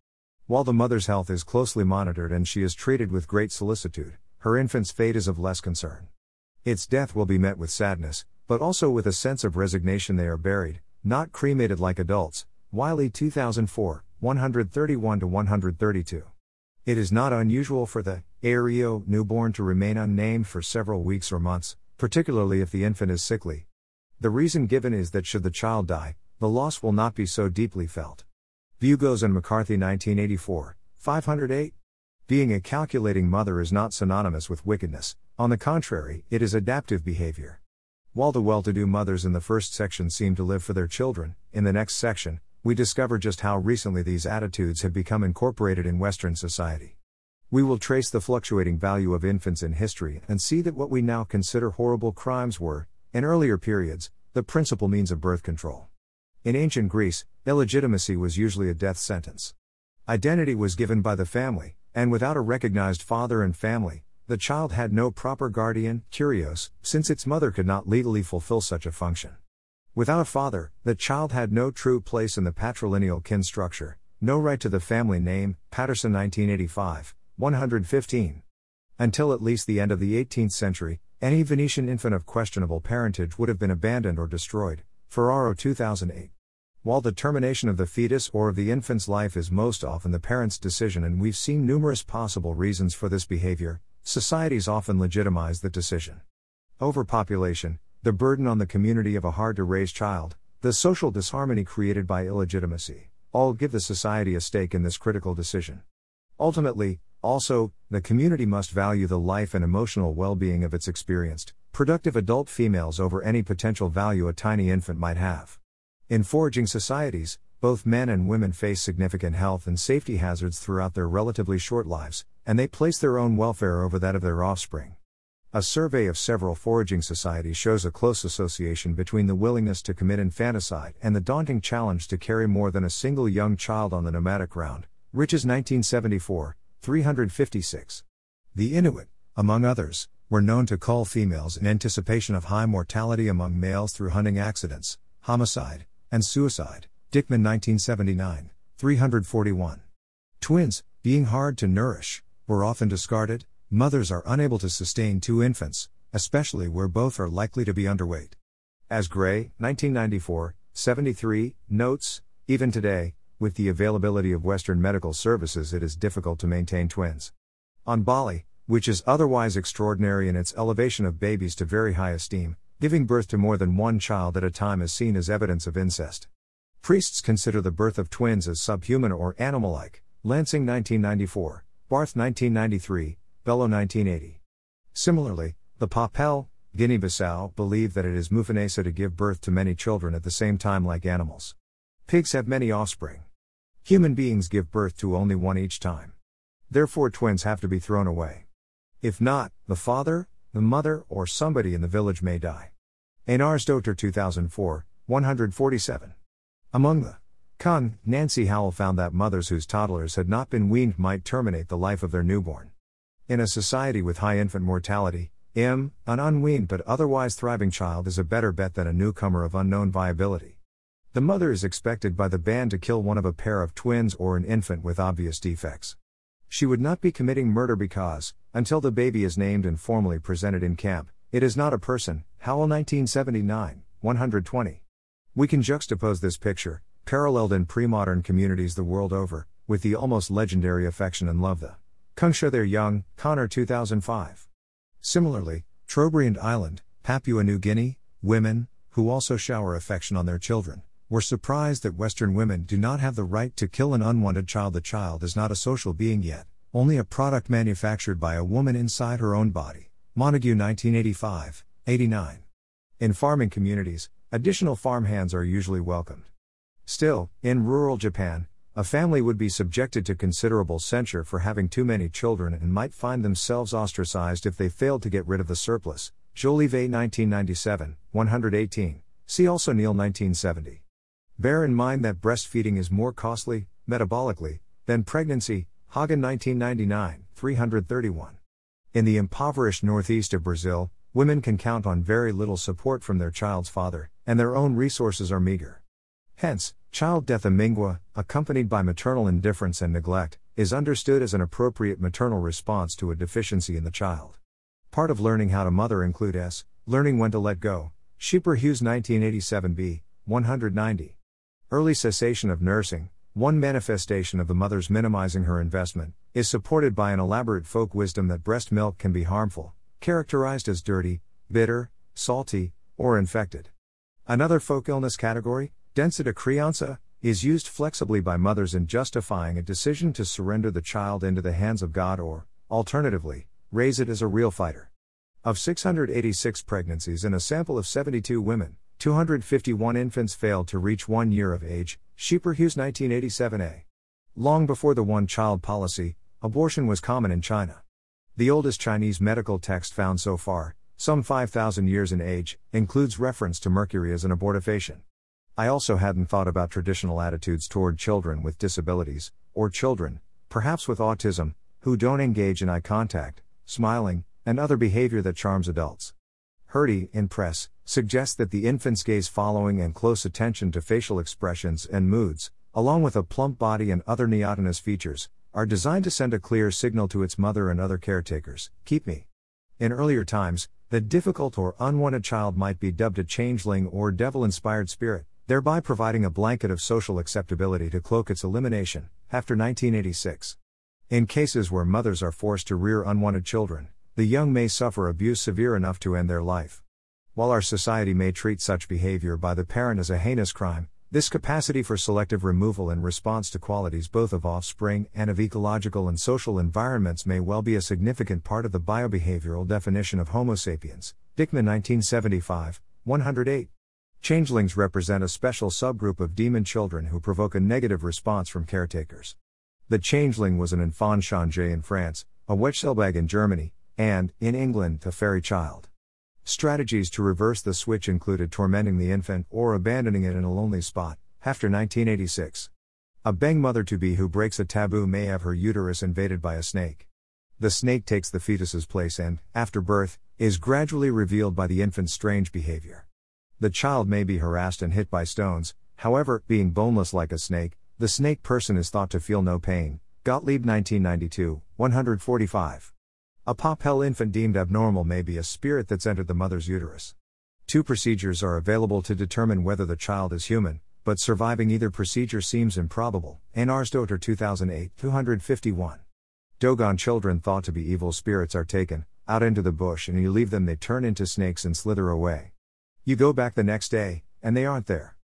While the mother's health is closely monitored and she is treated with great solicitude, her infant's fate is of less concern. Its death will be met with sadness, but also with a sense of resignation they are buried, not cremated like adults. Wiley 2004, 131 132. It is not unusual for the Ayoreo newborn to remain unnamed for several weeks or months, particularly if the infant is sickly. The reason given is that should the child die, the loss will not be so deeply felt. Bugos and McCarthy 1984, 508. Being a calculating mother is not synonymous with wickedness, on the contrary, it is adaptive behavior. While the well to do mothers in the first section seem to live for their children, in the next section, we discover just how recently these attitudes have become incorporated in Western society. We will trace the fluctuating value of infants in history and see that what we now consider horrible crimes were, in earlier periods, the principal means of birth control. In ancient Greece, illegitimacy was usually a death sentence. Identity was given by the family, and without a recognized father and family, the child had no proper guardian, kyrios, since its mother could not legally fulfill such a function. Without a father, the child had no true place in the patrilineal kin structure, no right to the family name, Patterson 1985, 115. Until at least the end of the 18th century, any Venetian infant of questionable parentage would have been abandoned or destroyed. Ferraro 2008. While the termination of the fetus or of the infant's life is most often the parent's decision, and we've seen numerous possible reasons for this behavior, societies often legitimize the decision. Overpopulation, the burden on the community of a hard to raise child, the social disharmony created by illegitimacy, all give the society a stake in this critical decision. Ultimately, also, the community must value the life and emotional well being of its experienced, productive adult females over any potential value a tiny infant might have. In foraging societies, both men and women face significant health and safety hazards throughout their relatively short lives, and they place their own welfare over that of their offspring. A survey of several foraging societies shows a close association between the willingness to commit infanticide and the daunting challenge to carry more than a single young child on the nomadic round. Riches 1974, 356. The Inuit, among others, were known to cull females in anticipation of high mortality among males through hunting accidents, homicide, and suicide. Dickemann 1979, 341. Twins, being hard to nourish, were often discarded, mothers are unable to sustain two infants, especially where both are likely to be underweight. As Gray, 1994, 73, notes, even today, with the availability of Western medical services, it is difficult to maintain twins. On Bali, which is otherwise extraordinary in its elevation of babies to very high esteem, giving birth to more than one child at a time is seen as evidence of incest. Priests consider the birth of twins as subhuman or animal like. Lansing 1994, Barth 1993, Belo 1980. Similarly, the Papel, Guinea Bissau, believe that it is mufinesa to give birth to many children at the same time like animals. Pigs have many offspring. Human beings give birth to only one each time. Therefore, twins have to be thrown away. If not, the father, the mother, or somebody in the village may die. Einarsdottir 2004, 147. Among the Kung, Nancy Howell found that mothers whose toddlers had not been weaned might terminate the life of their newborn. In a society with high infant mortality, M, an unweaned but otherwise thriving child is a better bet than a newcomer of unknown viability. The mother is expected by the band to kill one of a pair of twins or an infant with obvious defects. She would not be committing murder because, until the baby is named and formally presented in camp, it is not a person. Howell 1979, 120. We can juxtapose this picture, paralleled in pre modern communities the world over, with the almost legendary affection and love the Kungsha their young, Konner 2005. Similarly, Trobriand Island, Papua New Guinea, women, who also shower affection on their children, were surprised that Western women do not have the right to kill an unwanted child. The child is not a social being yet, only a product manufactured by a woman inside her own body. Montague 1985, 89. In farming communities, additional farmhands are usually welcomed. Still, in rural Japan, a family would be subjected to considerable censure for having too many children and might find themselves ostracized if they failed to get rid of the surplus. Jolivet 1997, 118. See also Neal 1970. Bear in mind that breastfeeding is more costly, metabolically, than pregnancy. Hagen 1999, 331. In the impoverished northeast of Brazil, women can count on very little support from their child's father, and their own resources are meager. Hence, Child death amingua, accompanied by maternal indifference and neglect, is understood as an appropriate maternal response to a deficiency in the child. Part of learning how to mother include S. Learning when to let go. Scheper Hughes 1987b, 190. Early cessation of nursing, one manifestation of the mother's minimizing her investment, is supported by an elaborate folk wisdom that breast milk can be harmful, characterized as dirty, bitter, salty, or infected. Another folk illness category, Densita criança, is used flexibly by mothers in justifying a decision to surrender the child into the hands of God or, alternatively, raise it as a real fighter. Of 686 pregnancies in a sample of 72 women, 251 infants failed to reach one year of age, Scheper Hughes 1987a. Long before the one child policy, abortion was common in China. The oldest Chinese medical text found so far, some 5,000 years in age, includes reference to mercury as an abortifacient. I also hadn't thought about traditional attitudes toward children with disabilities, or children, perhaps with autism, who don't engage in eye contact, smiling, and other behavior that charms adults. Hrdy, in press, suggests that the infant's gaze following and close attention to facial expressions and moods, along with a plump body and other neotenous features, are designed to send a clear signal to its mother and other caretakers keep me. In earlier times, the difficult or unwanted child might be dubbed a changeling or devil inspired spirit, thereby providing a blanket of social acceptability to cloak its elimination, Haffter 1986. In cases where mothers are forced to rear unwanted children, the young may suffer abuse severe enough to end their life. While our society may treat such behavior by the parent as a heinous crime, this capacity for selective removal in response to qualities both of offspring and of ecological and social environments may well be a significant part of the biobehavioral definition of Homo sapiens. Dickemann 1975, 108. Changelings represent a special subgroup of demon children who provoke a negative response from caretakers. The changeling was an enfant changé in France, a Wechselbalg in Germany, and, in England, a fairy child. Strategies to reverse the switch included tormenting the infant or abandoning it in a lonely spot, Haffter 1986. A Beng mother to be who breaks a taboo may have her uterus invaded by a snake. The snake takes the fetus's place and, after birth, is gradually revealed by the infant's strange behavior. The child may be harassed and hit by stones, however, being boneless like a snake, the snake person is thought to feel no pain. Gottlieb 1992, 145. A Papel infant deemed abnormal may be a spirit that's entered the mother's uterus. Two procedures are available to determine whether the child is human, but surviving either procedure seems improbable. Arsdotter 2008, 251. Dogon children thought to be evil spirits are taken out into the bush and you leave them, they turn into snakes and slither away. You go back the next day, and they aren't there.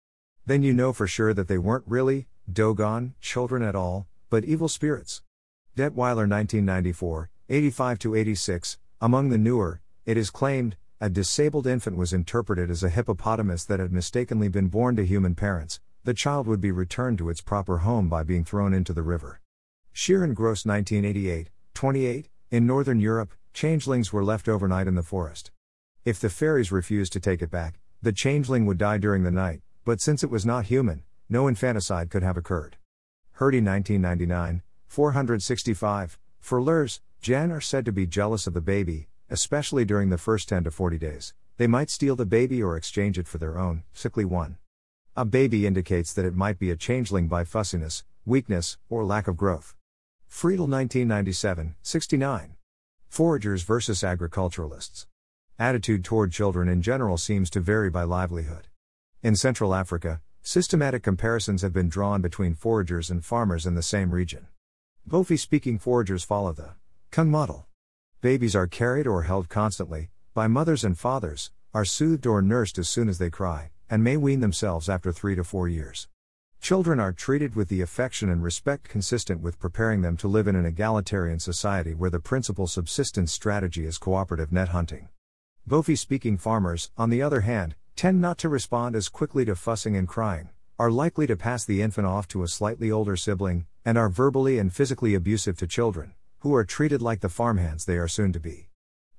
Then you know for sure that they weren't really Dogon children at all, but evil spirits. Dettwyler 1994, 85 86. Among the Nuer, it is claimed, a disabled infant was interpreted as a hippopotamus that had mistakenly been born to human parents. The child would be returned to its proper home by being thrown into the river. Sheeran Gross 1988, 28. In Northern Europe, changelings were left overnight in the forest. If the fairies refused to take it back, the changeling would die during the night, but since it was not human, no infanticide could have occurred. Hrdy 1999, 465. Furlers, Jan are said to be jealous of the baby, especially during the first 10 to 40 days. They might steal the baby or exchange it for their own, sickly one. A baby indicates that it might be a changeling by fussiness, weakness, or lack of growth. Friedl 1997, 69. Foragers versus agriculturalists. Attitude toward children in general seems to vary by livelihood. In Central Africa, systematic comparisons have been drawn between foragers and farmers in the same region. Bofi speaking foragers follow the Kung model. Babies are carried or held constantly, by mothers and fathers, are soothed or nursed as soon as they cry, and may wean themselves after three to four years. Children are treated with the affection and respect consistent with preparing them to live in an egalitarian society where the principal subsistence strategy is cooperative net hunting. Bofi speaking farmers, on the other hand, tend not to respond as quickly to fussing and crying, are likely to pass the infant off to a slightly older sibling, and are verbally and physically abusive to children, who are treated like the farmhands they are soon to be.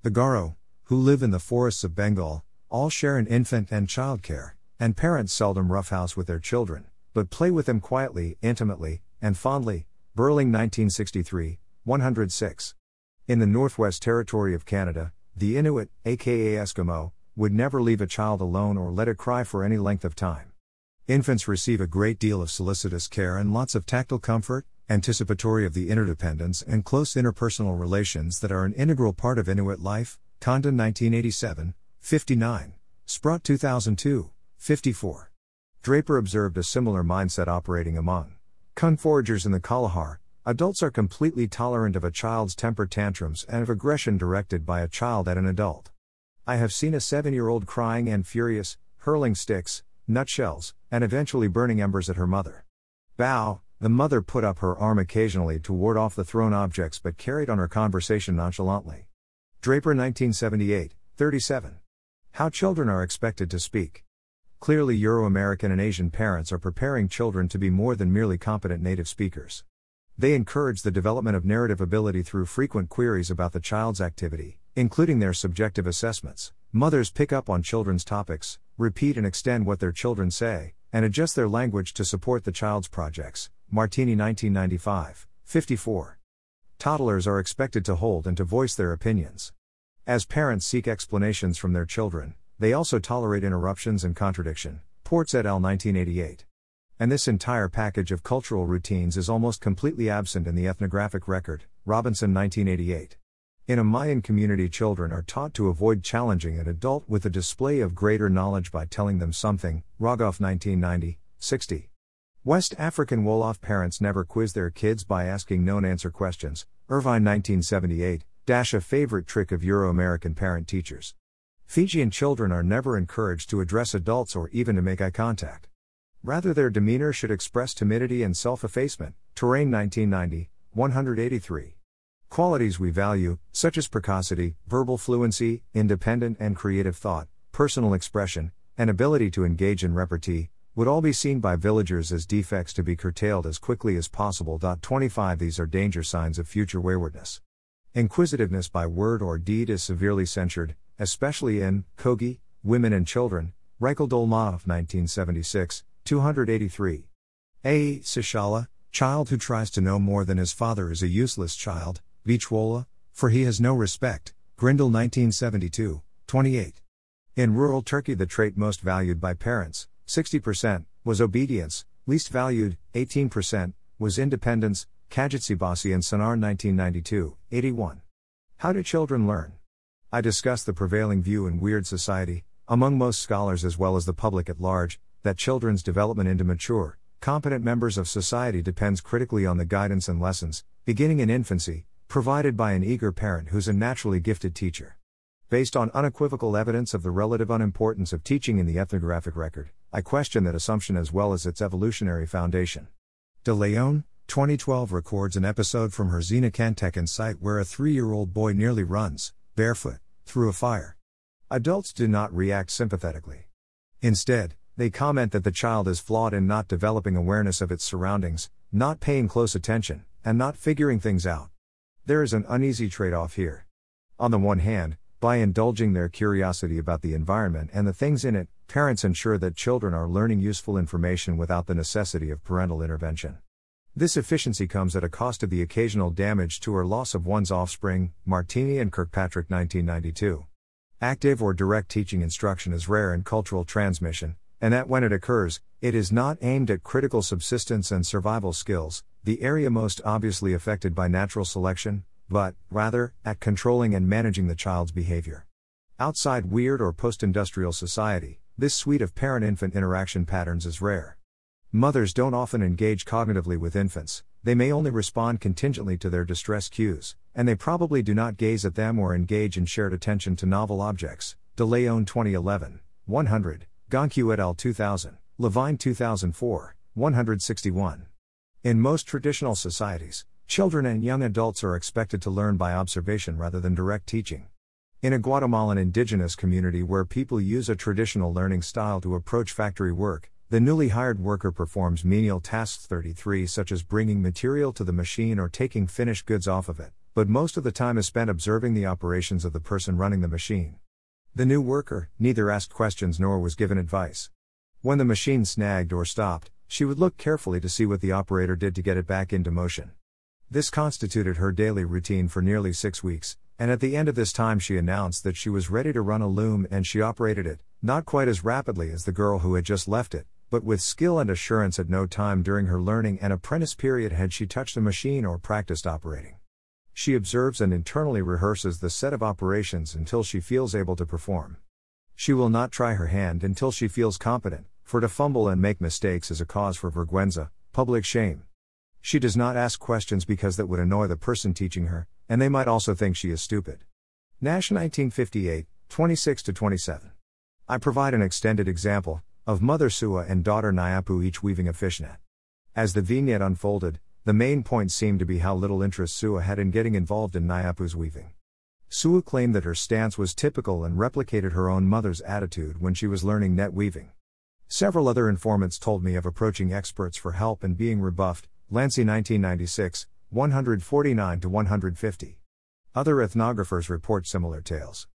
The Garo, who live in the forests of Bengal, all share an infant and child care, and parents seldom roughhouse with their children, but play with them quietly, intimately, and fondly. Burling 1963, 106. In the Northwest Territory of Canada, the Inuit, aka Eskimo, would never leave a child alone or let it cry for any length of time. Infants receive a great deal of solicitous care and lots of tactile comfort, anticipatory of the interdependence and close interpersonal relations that are an integral part of Inuit life. Condon 1987, 59. Sprott 2002, 54. Draper observed a similar mindset operating among Kun foragers in the Kalahari. Adults are completely tolerant of a child's temper tantrums and of aggression directed by a child at an adult. I have seen a seven year old crying and furious, hurling sticks, nutshells, and eventually burning embers at her mother. Bow, the mother put up her arm occasionally to ward off the thrown objects but carried on her conversation nonchalantly. Draper 1978, 37. How children are expected to speak. Clearly, Euro American and Asian parents are preparing children to be more than merely competent native speakers. They encourage the development of narrative ability through frequent queries about the child's activity, including their subjective assessments. Mothers pick up on children's topics, repeat and extend what their children say, and adjust their language to support the child's projects. Martini 1995, 54. Toddlers are expected to hold and to voice their opinions. As parents seek explanations from their children, they also tolerate interruptions and contradiction. Ports et al. 1988. And this entire package of cultural routines is almost completely absent in the ethnographic record. Robinson 1988. In a Mayan community, children are taught to avoid challenging an adult with a display of greater knowledge by telling them something. Rogoff 1990, 60. West African Wolof parents never quiz their kids by asking known answer questions. Irvine 1978, dash a favorite trick of Euro American parent teachers. Fijian children are never encouraged to address adults or even to make eye contact. Rather, their demeanor should express timidity and self effacement. Toren 1990, 183. Qualities we value, such as precocity, verbal fluency, independent and creative thought, personal expression, and ability to engage in repartee, would all be seen by villagers as defects to be curtailed as quickly as possible. 25 These are danger signs of future waywardness. Inquisitiveness by word or deed is severely censured, especially in Kogi, Women and Children, Reichel Dolmatoff 1976, 283. A. Sisala, child who tries to know more than his father is a useless child, Vichwola, for he has no respect, Grindal 1972, 28. In rural Turkey, the trait most valued by parents, 60%, was obedience, least valued, 18%, was independence, Kagitcibasi and Sunar 1992, 81. How do children learn? I discuss the prevailing view in Weird Society, among most scholars as well as the public at large, that children's development into mature, competent members of society depends critically on the guidance and lessons, beginning in infancy, provided by an eager parent who's a naturally gifted teacher. Based on unequivocal evidence of the relative unimportance of teaching in the ethnographic record, I question that assumption as well as its evolutionary foundation. De Leon, 2012 records an episode from her Zinacantec site where a three year old boy nearly runs, barefoot, through a fire. Adults do not react sympathetically. Instead, they comment that the child is flawed in not developing awareness of its surroundings, not paying close attention, and not figuring things out. There is an uneasy trade off here. On the one hand, by indulging their curiosity about the environment and the things in it, parents ensure that children are learning useful information without the necessity of parental intervention. This efficiency comes at a cost of the occasional damage to or loss of one's offspring, Martini and Kirkpatrick 1992. Active or direct teaching instruction is rare in cultural transmission, and that when it occurs, it is not aimed at critical subsistence and survival skills, the area most obviously affected by natural selection, but, rather, at controlling and managing the child's behavior. Outside weird or post industrial society, this suite of parent infant interaction patterns is rare. Mothers don't often engage cognitively with infants, they may only respond contingently to their distress cues, and they probably do not gaze at them or engage in shared attention to novel objects. De Leon 2011, 100, Goncu et al. 2000, Levine 2004, 161. In most traditional societies, Children and young adults are expected to learn by observation rather than direct teaching. In a Guatemalan indigenous community where people use a traditional learning style to approach factory work, the newly hired worker performs menial tasks 33 such as bringing material to the machine or taking finished goods off of it, but most of the time is spent observing the operations of the person running the machine. The new worker neither asked questions nor was given advice. When the machine snagged or stopped, she would look carefully to see what the operator did to get it back into motion. This constituted her daily routine for nearly six weeks, and at the end of this time she announced that she was ready to run a loom and she operated it, not quite as rapidly as the girl who had just left it, but with skill and assurance at no time during her learning and apprentice period had she touched a machine or practiced operating. She observes and internally rehearses the set of operations until she feels able to perform. She will not try her hand until she feels competent, for to fumble and make mistakes is a cause for vergüenza, public shame. She does not ask questions because that would annoy the person teaching her, and they might also think she is stupid. Nash 1958, 26 27. I provide an extended example of Mother Sua and daughter Nyapu each weaving a fishnet. As the vignette unfolded, the main point seemed to be how little interest Sua had in getting involved in Nyapu's weaving. Sua claimed that her stance was typical and replicated her own mother's attitude when she was learning net weaving. Several other informants told me of approaching experts for help and being rebuffed, Lancy 1996, 149 to 150. Other ethnographers report similar tales.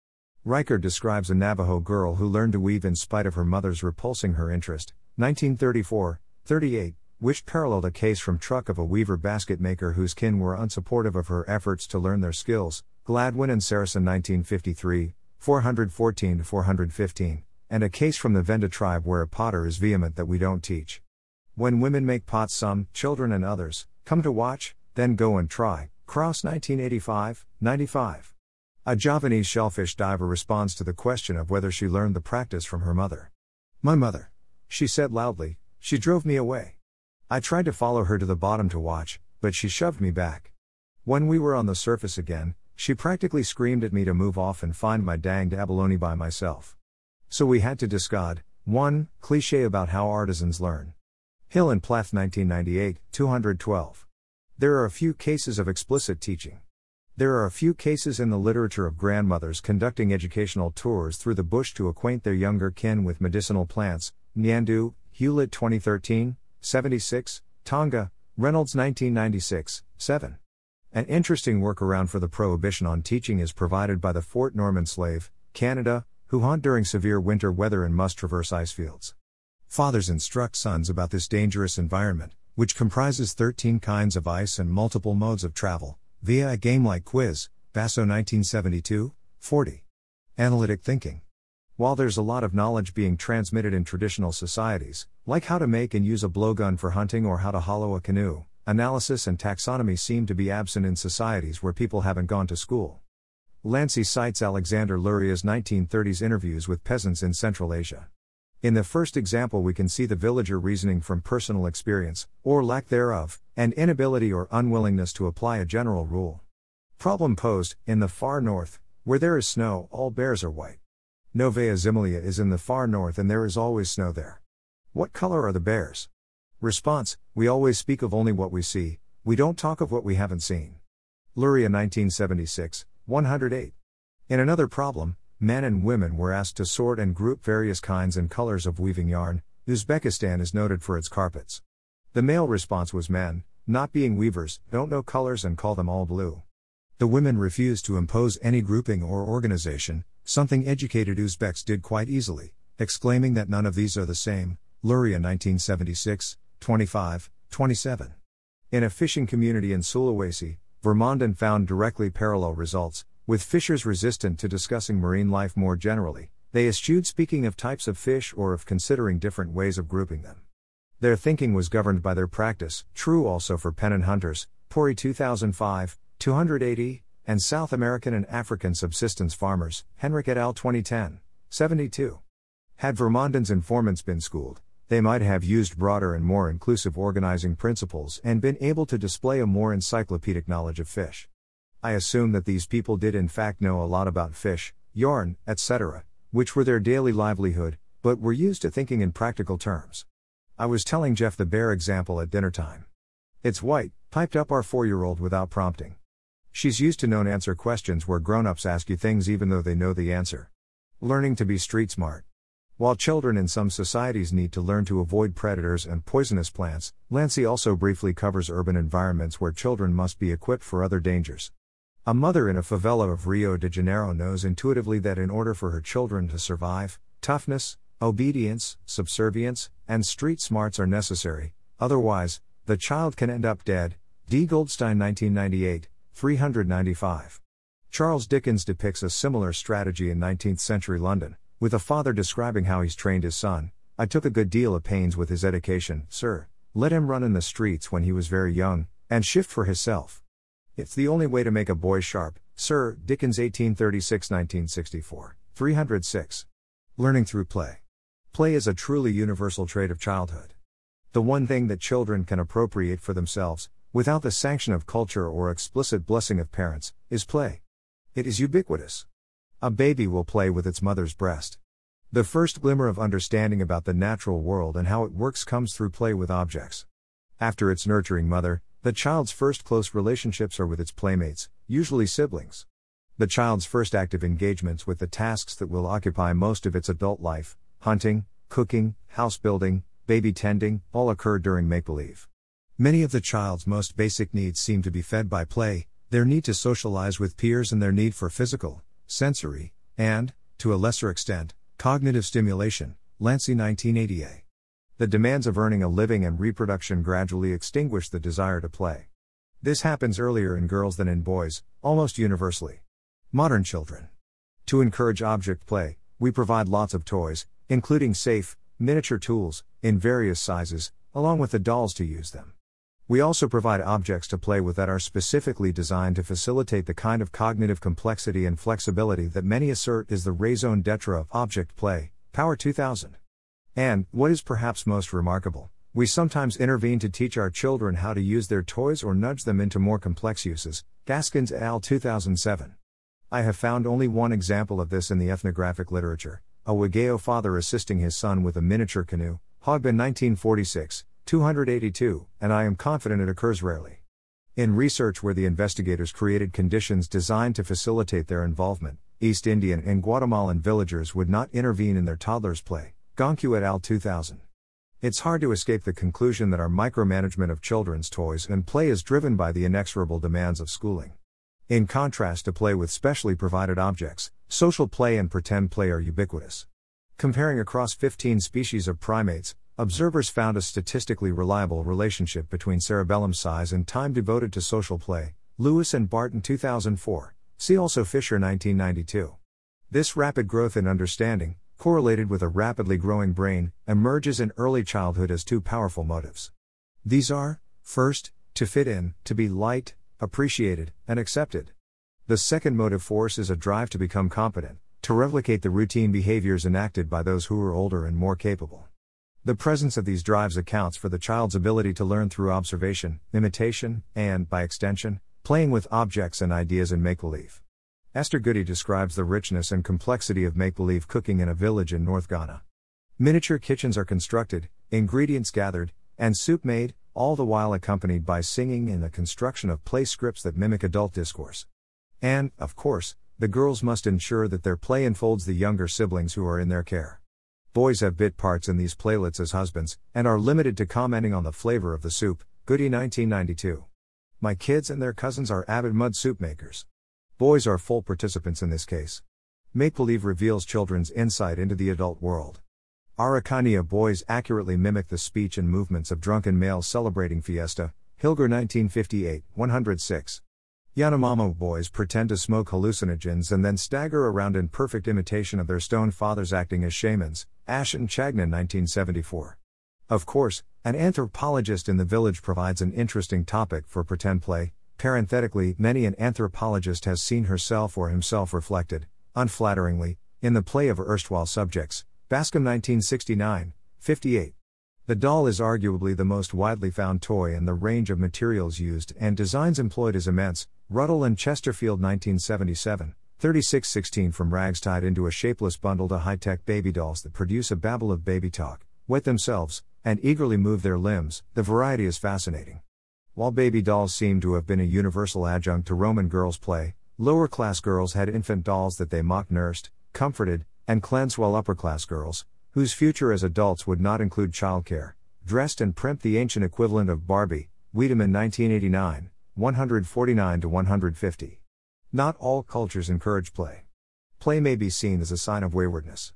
Riker describes a Navajo girl who learned to weave in spite of her mother's repulsing her interest, 1934, 38, which paralleled a case from Truk of a weaver basket maker whose kin were unsupportive of her efforts to learn their skills, Gladwin and Sarason 1953, 414 415, and a case from the Venda tribe where a potter is vehement that we don't teach. When women make pots, some, children and others, come to watch, then go and try. Cross 1985, 95. A Javanese shellfish diver responds to the question of whether she learned the practice from her mother. My mother. She said loudly, she drove me away. I tried to follow her to the bottom to watch, but she shoved me back. When we were on the surface again, she practically screamed at me to move off and find my danged abalone by myself. So we had to discard, one, cliche about how artisans learn. Hill and Plath 1998, 212. There are a few cases of explicit teaching. There are a few cases in the literature of grandmothers conducting educational tours through the bush to acquaint their younger kin with medicinal plants. Ngandu, Hewlett 2013, 76, Tonga, Reynolds 1996, 7. An interesting workaround for the prohibition on teaching is provided by the Fort Norman slave, Canada, who hunt during severe winter weather and must traverse ice fields. Fathers instruct sons about this dangerous environment, which comprises 13 kinds of ice and multiple modes of travel, via a game like quiz, Basso 1972, 40. Analytic thinking. While there's a lot of knowledge being transmitted in traditional societies, like how to make and use a blowgun for hunting or how to hollow a canoe, analysis and taxonomy seem to be absent in societies where people haven't gone to school. Lancy cites Alexander Luria's 1930s interviews with peasants in Central Asia. In the first example, we can see the villager reasoning from personal experience, or lack thereof, and inability or unwillingness to apply a general rule. Problem posed In the far north, where there is snow, all bears are white. Novaya Zemlya is in the far north and there is always snow there. What color are the bears? Response We always speak of only what we see, we don't talk of what we haven't seen. Luria 1976, 108. In another problem, men and women were asked to sort and group various kinds and colors of weaving yarn. Uzbekistan is noted for its carpets. The male response was men, not being weavers, don't know colors and call them all blue. The women refused to impose any grouping or organization, something educated Uzbeks did quite easily, exclaiming that none of these are the same. Luria 1976, 25, 27. In a fishing community in Sulawesi, Vermonden found directly parallel results, with fishers resistant to discussing marine life more generally. They eschewed speaking of types of fish or of considering different ways of grouping them. Their thinking was governed by their practice, true also for Penan hunters, Puri 2005, 280, and South American and African subsistence farmers, Henrich et al. 2010, 72. Had Vermonden's informants been schooled, they might have used broader and more inclusive organizing principles and been able to display a more encyclopedic knowledge of fish. I assume that these people did in fact know a lot about fish, yarn, etc., which were their daily livelihood, but were used to thinking in practical terms. I was telling Jeff the bear example at dinner time. It's white, piped up our four year old without prompting. She's used to non answer questions where grown ups ask you things even though they know the answer. Learning to be street smart. While children in some societies need to learn to avoid predators and poisonous plants, Lancy also briefly covers urban environments where children must be equipped for other dangers. A mother in a favela of Rio de Janeiro knows intuitively that in order for her children to survive, toughness, obedience, subservience, and street smarts are necessary, otherwise, the child can end up dead. D. Goldstein 1998. 395. Charles Dickens depicts a similar strategy in 19th century London, with a father describing how he's trained his son. I took a good deal of pains with his education, sir. Let him run in the streets when he was very young, and shift for himself. It's the only way to make a boy sharp, sir. Dickens 1836 1964. 306. Learning through play. Play is a truly universal trait of childhood. The one thing that children can appropriate for themselves, without the sanction of culture or explicit blessing of parents, is play. It is ubiquitous. A baby will play with its mother's breast. The first glimmer of understanding about the natural world and how it works comes through play with objects. After its nurturing mother, the child's first close relationships are with its playmates, usually siblings. The child's first active engagements with the tasks that will occupy most of its adult life hunting, cooking, house building, baby tending all occur during make believe. Many of the child's most basic needs seem to be fed by play, their need to socialize with peers and their need for physical, sensory, and, to a lesser extent, cognitive stimulation. Lancy 1980a. The demands of earning a living and reproduction gradually extinguish the desire to play. This happens earlier in girls than in boys, almost universally. Modern children. To encourage object play, we provide lots of toys, including safe, miniature tools, in various sizes, along with the dolls to use them. We also provide objects to play with that are specifically designed to facilitate the kind of cognitive complexity and flexibility that many assert is the raison d'etre of object play, Power 2000. And, what is perhaps most remarkable, we sometimes intervene to teach our children how to use their toys or nudge them into more complex uses, Gaskins et al. 2007. I have found only one example of this in the ethnographic literature a Wogeo father assisting his son with a miniature canoe, Hogbin 1946, 282, and I am confident it occurs rarely. In research where the investigators created conditions designed to facilitate their involvement, East Indian and Guatemalan villagers would not intervene in their toddlers' play. Goncu et al. 2000. It's hard to escape the conclusion that our micromanagement of children's toys and play is driven by the inexorable demands of schooling. In contrast to play with specially provided objects, social play and pretend play are ubiquitous. Comparing across 15 species of primates, observers found a statistically reliable relationship between cerebellum size and time devoted to social play. Lewis and Barton 2004. See also Fisher 1992. This rapid growth in understanding, correlated with a rapidly growing brain, emerges in early childhood as two powerful motives. These are, first, to fit in, to be liked, appreciated, and accepted. The second motive force is a drive to become competent, to replicate the routine behaviors enacted by those who are older and more capable. The presence of these drives accounts for the child's ability to learn through observation, imitation, and, by extension, playing with objects and ideas in make believe. Esther Goody describes the richness and complexity of make believe cooking in a village in North Ghana. Miniature kitchens are constructed, ingredients gathered, and soup made, all the while accompanied by singing and the construction of play scripts that mimic adult discourse. And, of course, the girls must ensure that their play enfolds the younger siblings who are in their care. Boys have bit parts in these playlets as husbands, and are limited to commenting on the flavor of the soup. Goody 1992. My kids and their cousins are avid mud soup makers. Boys are full participants in this case. Make believe reveals children's insight into the adult world. Araucania boys accurately mimic the speech and movements of drunken males celebrating fiesta. Hilger 1958, 106. Yanomamo boys pretend to smoke hallucinogens and then stagger around in perfect imitation of their stone fathers acting as shamans. Ashen Chagnon 1974. Of course, an anthropologist in the village provides an interesting topic for pretend play. Parenthetically, many an anthropologist has seen herself or himself reflected, unflatteringly, in the play of erstwhile subjects, Bascom 1969, 58. The doll is arguably the most widely found toy, and the range of materials used and designs employed is immense. Ruddle and Chesterfield 1977, 3616 From rags tied into a shapeless bundle to high tech baby dolls that produce a babble of baby talk, wet themselves, and eagerly move their limbs, the variety is fascinating. While baby dolls seem to have been a universal adjunct to Roman girls' play, lower class girls had infant dolls that they mock nursed, comforted, and cleansed while upper class girls, whose future as adults would not include childcare, dressed and primped the ancient equivalent of Barbie, Wiedemann 1989, 149 to 150. Not all cultures encourage play. Play may be seen as a sign of waywardness.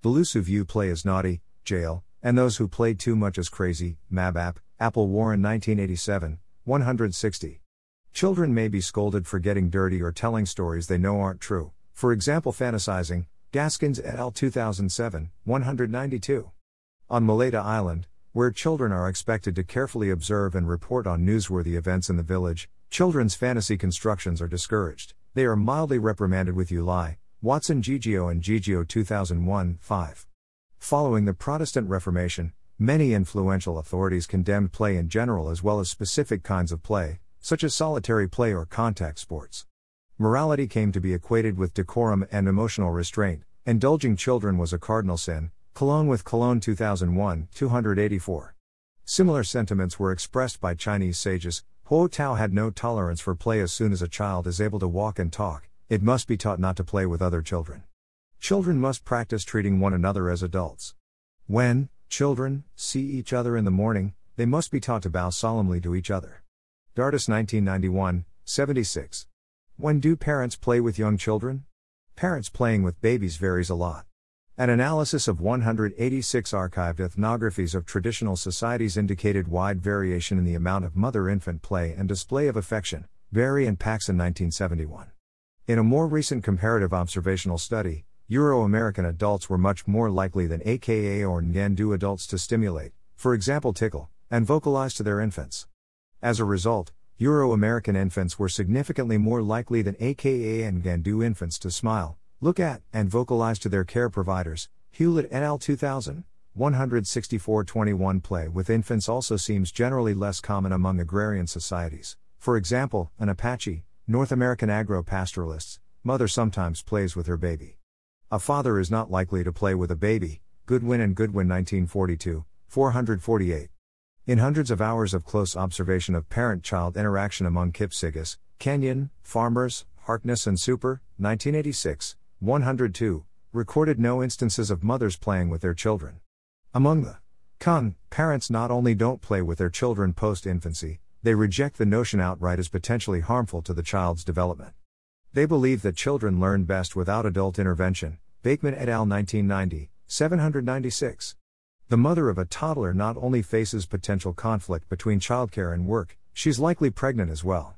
Those who view play as naughty, jail, and those who played too much as crazy, Mabap, Apple Warren 1987, 160. Children may be scolded for getting dirty or telling stories they know aren't true, for example, fantasizing, Gaskins et al. 2007, 192. On Malaita Island, where children are expected to carefully observe and report on newsworthy events in the village, children's fantasy constructions are discouraged. They are mildly reprimanded with Uli, Watson Gegeo and Gegeo 2001 5. Following the Protestant Reformation, many influential authorities condemned play in general as well as specific kinds of play, such as solitary play or contact sports. Morality came to be equated with decorum and emotional restraint. Indulging children was a cardinal sin. Colón with Colón 2001, 284. Similar sentiments were expressed by Chinese sages. Huo Tao had no tolerance for play as soon as a child is able to walk and talk, it must be taught not to play with other children. Children must practice treating one another as adults. When children see each other in the morning, they must be taught to bow solemnly to each other. Dardess 1991, 76. When do parents play with young children? Parents playing with babies varies a lot. An analysis of 186 archived ethnographies of traditional societies indicated wide variation in the amount of mother infant play and display of affection, Barry and Paxson 1971. In a more recent comparative observational study, Euro American adults were much more likely than AKA or Ngandu adults to stimulate, for example, tickle, and vocalize to their infants. As a result, Euro American infants were significantly more likely than AKA and Ngandu infants to smile, look at, and vocalize to their care providers. Hewlett NL al. 2000, 16421 Play with infants also seems generally less common among agrarian societies. For example, an Apache, North American agro pastoralists, mother sometimes plays with her baby. A father is not likely to play with a baby. Goodwin and Goodwin 1942, 448. In hundreds of hours of close observation of parent child interaction among Kipsigis, Kenyan, farmers, Harkness and Super, 1986, 102, recorded no instances of mothers playing with their children. Among the Con, parents not only don't play with their children post infancy, they reject the notion outright as potentially harmful to the child's development. They believe that children learn best without adult intervention. Bakeman et al. 1990, 796. The mother of a toddler not only faces potential conflict between childcare and work, she's likely pregnant as well.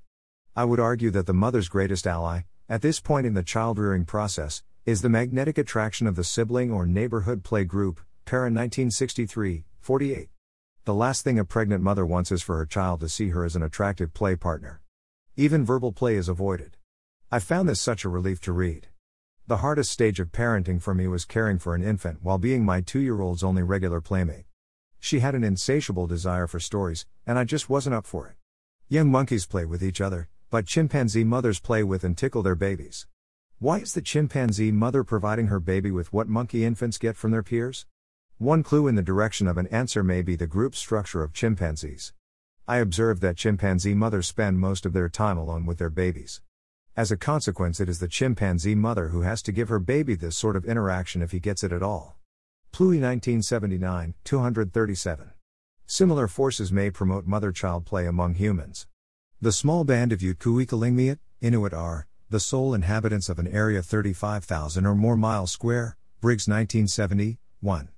I would argue that the mother's greatest ally, at this point in the child rearing process, is the magnetic attraction of the sibling or neighborhood play group, Parent 1963, 48. The last thing a pregnant mother wants is for her child to see her as an attractive play partner. Even verbal play is avoided. I found this such a relief to read. The hardest stage of parenting for me was caring for an infant while being my two year old's only regular playmate. She had an insatiable desire for stories, and I just wasn't up for it. Young monkeys play with each other, but chimpanzee mothers play with and tickle their babies. Why is the chimpanzee mother providing her baby with what monkey infants get from their peers? One clue in the direction of an answer may be the group structure of chimpanzees. I observed that chimpanzee mothers spend most of their time alone with their babies. As a consequence, it is the chimpanzee mother who has to give her baby this sort of interaction if he gets it at all. Plooij 1979, 237. Similar forces may promote mother child play among humans. The small band of Utkuhikhalingmiut, Inuit are, the sole inhabitants of an area 35,000 or more miles square, Briggs 1970, 1.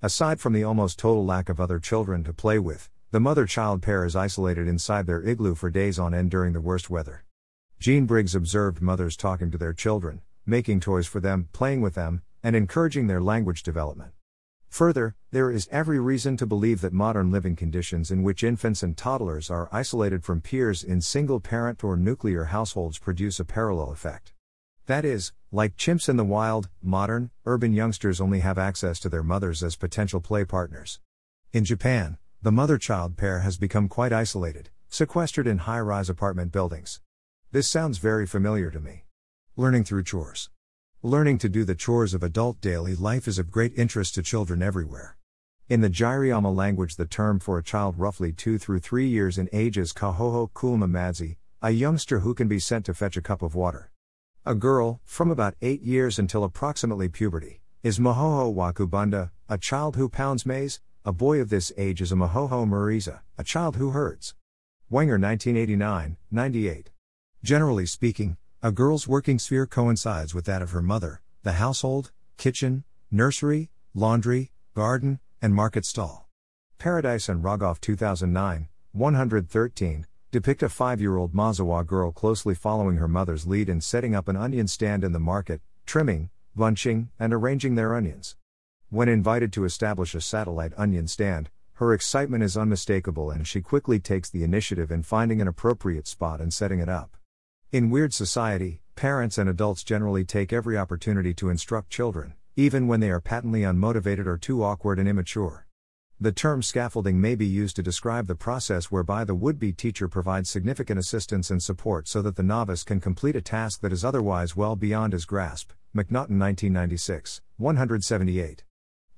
Aside from the almost total lack of other children to play with, the mother child pair is isolated inside their igloo for days on end during the worst weather. Jean Briggs observed mothers talking to their children, making toys for them, playing with them, and encouraging their language development. Further, there is every reason to believe that modern living conditions in which infants and toddlers are isolated from peers in single parent or nuclear households produce a parallel effect. That is, like chimps in the wild, modern, urban youngsters only have access to their mothers as potential play partners. In Japan, the mother child pair has become quite isolated, sequestered in high rise apartment buildings. This sounds very familiar to me. Learning through chores. Learning to do the chores of adult daily life is of great interest to children everywhere. In the Giriama language, the term for a child roughly 2 through 3 years in age is kahoho kulma madzi, a youngster who can be sent to fetch a cup of water. A girl, from about 8 years until approximately puberty, is mohoho wakubunda, a child who pounds maize, a boy of this age is a mohoho mariza, a child who herds. Wenger 1989, 98. Generally speaking, a girl's working sphere coincides with that of her mother, the household, kitchen, nursery, laundry, garden, and market stall. Paradise and Rogoff 2009, 113, depict a five year old Mazahua girl closely following her mother's lead in setting up an onion stand in the market, trimming, bunching, and arranging their onions. When invited to establish a satellite onion stand, her excitement is unmistakable and she quickly takes the initiative in finding an appropriate spot and setting it up. In Weird Society, parents and adults generally take every opportunity to instruct children, even when they are patently unmotivated or too awkward and immature. The term scaffolding may be used to describe the process whereby the would be teacher provides significant assistance and support so that the novice can complete a task that is otherwise well beyond his grasp. McNaughton 1996, 178.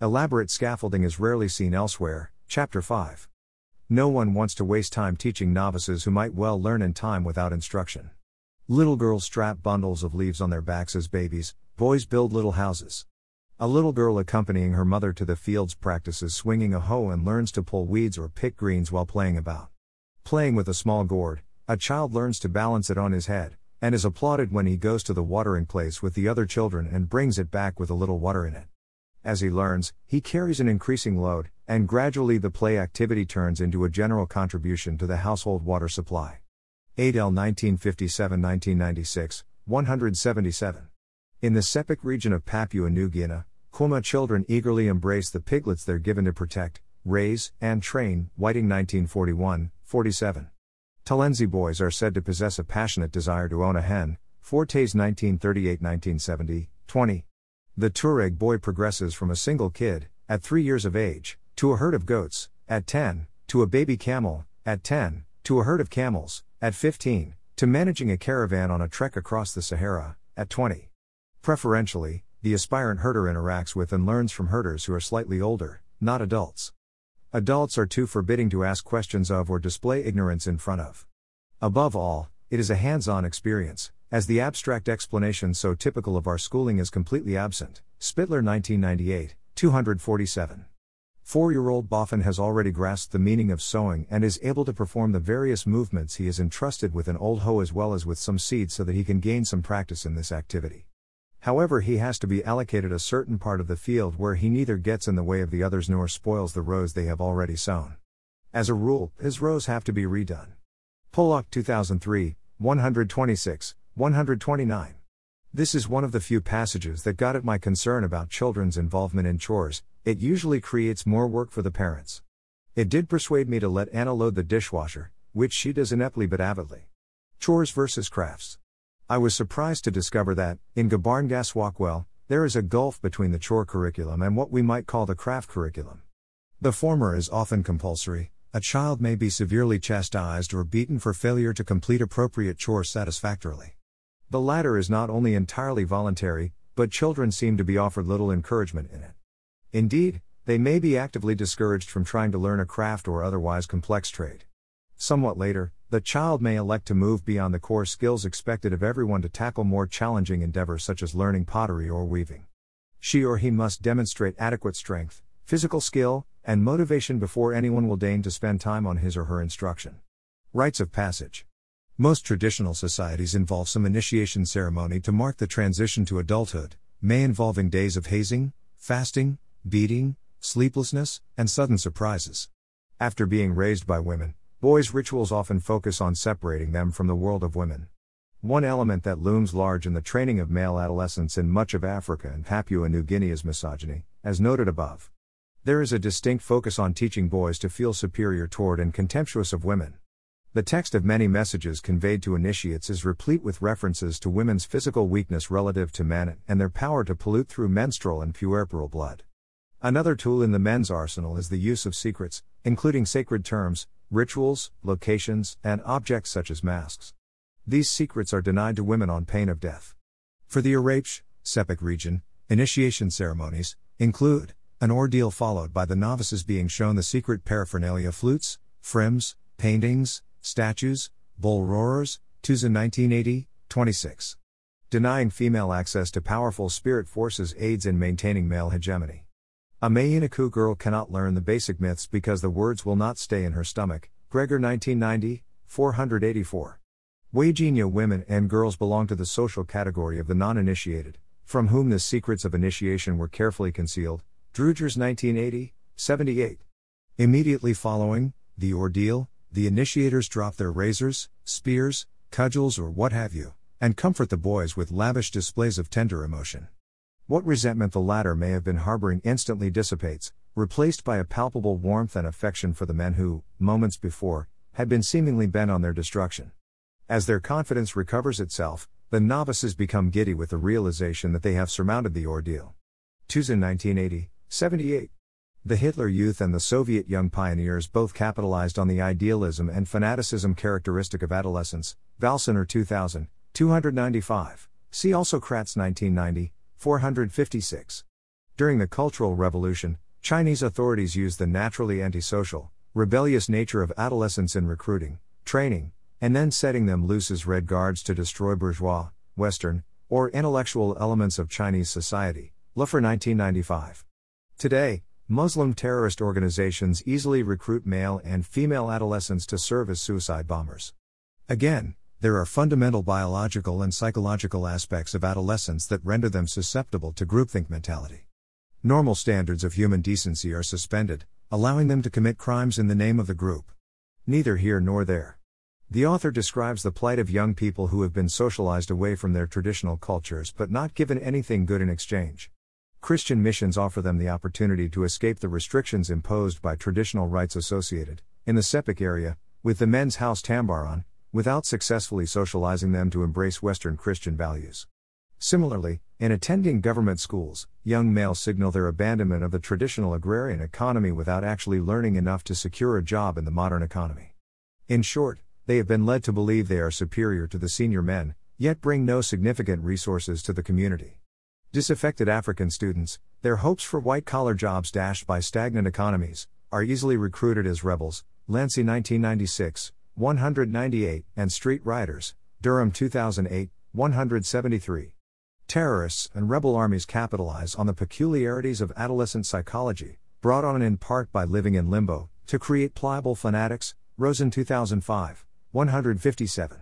Elaborate scaffolding is rarely seen elsewhere, Chapter 5. No one wants to waste time teaching novices who might well learn in time without instruction. Little girls strap bundles of leaves on their backs as babies, boys build little houses. A little girl accompanying her mother to the fields practices swinging a hoe and learns to pull weeds or pick greens while playing about. Playing with a small gourd, a child learns to balance it on his head, and is applauded when he goes to the watering place with the other children and brings it back with a little water in it. As he learns, he carries an increasing load, and gradually the play activity turns into a general contribution to the household water supply. Edel 1957 1996, 177. In the Sepik region of Papua New Guinea, Kwoma children eagerly embrace the piglets they're given to protect, raise, and train. Whiting 1941, 47. Talensi boys are said to possess a passionate desire to own a hen. Fortes 1938 1970, 20. The Tuareg boy progresses from a single kid, at 3 years of age, to a herd of goats, at 10, to a baby camel, at 10, to a herd of camels, at 15, to managing a caravan on a trek across the Sahara, at 20. Preferentially, the aspirant herder interacts with and learns from herders who are slightly older, not adults. Adults are too forbidding to ask questions of or display ignorance in front of. Above all, it is a hands on experience, as the abstract explanation so typical of our schooling is completely absent. Spittler 1998, 247. Four year old Boffin has already grasped the meaning of sowing and is able to perform the various movements he is entrusted with an old hoe as well as with some seeds so that he can gain some practice in this activity. However, he has to be allocated a certain part of the field where he neither gets in the way of the others nor spoils the rows they have already sown. As a rule, his rows have to be redone. Polak 2003, 126, 129. This is one of the few passages that got at my concern about children's involvement in chores, it usually creates more work for the parents. It did persuade me to let Anna load the dishwasher, which she does ineptly but avidly. Chores versus crafts. I was surprised to discover that, in Gbarngasuakwelle, there is a gulf between the chore curriculum and what we might call the craft curriculum. The former is often compulsory, a child may be severely chastised or beaten for failure to complete appropriate chores satisfactorily. The latter is not only entirely voluntary, but children seem to be offered little encouragement in it. Indeed, they may be actively discouraged from trying to learn a craft or otherwise complex trade. Somewhat later, the child may elect to move beyond the core skills expected of everyone to tackle more challenging endeavors such as learning pottery or weaving. She or he must demonstrate adequate strength, physical skill, and motivation before anyone will deign to spend time on his or her instruction. Rites of passage. Most traditional societies involve some initiation ceremony to mark the transition to adulthood, may involving days of hazing, fasting, beating, sleeplessness, and sudden surprises. After being raised by women, boys' rituals often focus on separating them from the world of women. One element that looms large in the training of male adolescents in much of Africa and Papua New Guinea is misogyny, as noted above. There is a distinct focus on teaching boys to feel superior toward and contemptuous of women. The text of many messages conveyed to initiates is replete with references to women's physical weakness relative to men and their power to pollute through menstrual and puerperal blood. Another tool in the men's arsenal is the use of secrets, including sacred terms, rituals, locations, and objects such as masks. These secrets are denied to women on pain of death. For the Arapesh, Sepik region, initiation ceremonies include an ordeal followed by the novices being shown the secret paraphernalia flutes, frims, paintings, statues, bull roarers, Tuzin 1980, 26. Denying female access to powerful spirit forces aids in maintaining male hegemony. A Mehinaku girl cannot learn the basic myths because the words will not stay in her stomach. Gregor 1990, 484. Wagenia women and girls belong to the social category of the non initiated, from whom the secrets of initiation were carefully concealed. Droogers 1980, 78. Immediately following the ordeal, the initiators drop their razors, spears, cudgels, or what have you, and comfort the boys with lavish displays of tender emotion. What resentment the latter may have been harboring instantly dissipates, replaced by a palpable warmth and affection for the men who, moments before, had been seemingly bent on their destruction. As their confidence recovers itself, the novices become giddy with the realization that they have surmounted the ordeal. Tuzin 1980, 78. The Hitler Youth and the Soviet Young Pioneers both capitalized on the idealism and fanaticism characteristic of adolescence. Valsiner 2000, 295. See also Kratz 1990, 456. During the Cultural Revolution, Chinese authorities used the naturally antisocial, rebellious nature of adolescents in recruiting, training, and then setting them loose as Red Guards to destroy bourgeois, Western, or intellectual elements of Chinese society. Lupher 1995. Today, Muslim terrorist organizations easily recruit male and female adolescents to serve as suicide bombers. Again, there are fundamental biological and psychological aspects of adolescence that render them susceptible to groupthink mentality. Normal standards of human decency are suspended, allowing them to commit crimes in the name of the group. Neither here nor there. The author describes the plight of young people who have been socialized away from their traditional cultures but not given anything good in exchange. Christian missions offer them the opportunity to escape the restrictions imposed by traditional rites associated, in the Sepik area, with the men's house Tambaran, without successfully socializing them to embrace Western Christian values. Similarly, in attending government schools, young males signal their abandonment of the traditional agrarian economy without actually learning enough to secure a job in the modern economy. In short, they have been led to believe they are superior to the senior men, yet bring no significant resources to the community. Disaffected African students, their hopes for white collar jobs dashed by stagnant economies, are easily recruited as rebels. Lancy 1996, 198, and Street Rioters, Durham 2008, 173. Terrorists and rebel armies capitalize on the peculiarities of adolescent psychology, brought on in part by living in limbo, to create pliable fanatics, Rosen 2005, 157.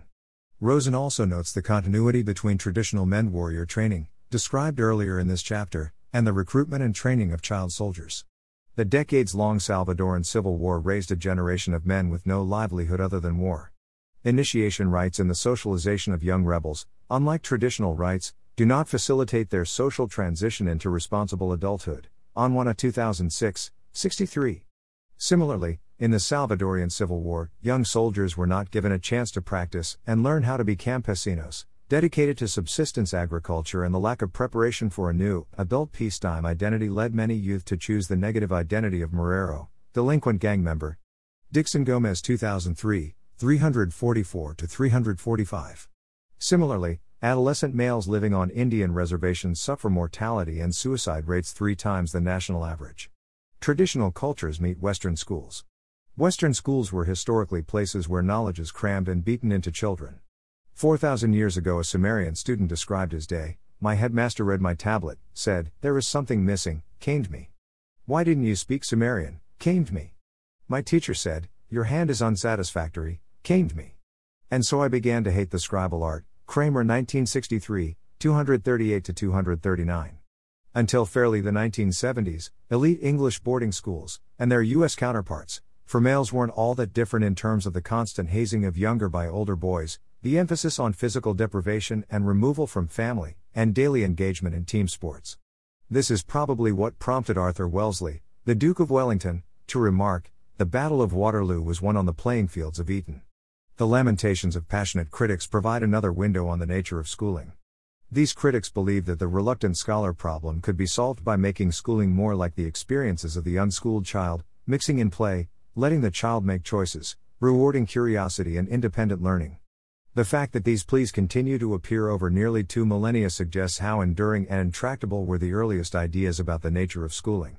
Rosen also notes the continuity between traditional men warrior training, described earlier in this chapter, and the recruitment and training of child soldiers. The decades long Salvadoran Civil War raised a generation of men with no livelihood other than war. Initiation rites and the socialization of young rebels, unlike traditional rites, do not facilitate their social transition into responsible adulthood. Anwana 2006, 63. Similarly, in the Salvadorian Civil War, young soldiers were not given a chance to practice and learn how to be campesinos, dedicated to subsistence agriculture, and the lack of preparation for a new, adult peacetime identity led many youth to choose the negative identity of Marrero, delinquent gang member. Dickson Gomez 2003, 344 to 345. Similarly, adolescent males living on Indian reservations suffer mortality and suicide rates three times the national average. Traditional cultures meet Western schools. Western schools were historically places where knowledge is crammed and beaten into children. 4,000 years ago, a Sumerian student described his day. My headmaster read my tablet, said, There is something missing, caned me. Why didn't you speak Sumerian? caned me. My teacher said, Your hand is unsatisfactory, caned me. And so I began to hate the scribal art. Kramer 1963, 238 to 239. Until fairly the 1970s, elite English boarding schools, and their U.S. counterparts, for males weren't all that different in terms of the constant hazing of younger by older boys, the emphasis on physical deprivation and removal from family, and daily engagement in team sports. This is probably what prompted Arthur Wellesley, the Duke of Wellington, to remark the Battle of Waterloo was won on the playing fields of Eton. The lamentations of passionate critics provide another window on the nature of schooling. These critics believe that the reluctant scholar problem could be solved by making schooling more like the experiences of the unschooled child, mixing in play, letting the child make choices, rewarding curiosity and independent learning. The fact that these pleas continue to appear over nearly two millennia suggests how enduring and intractable were the earliest ideas about the nature of schooling.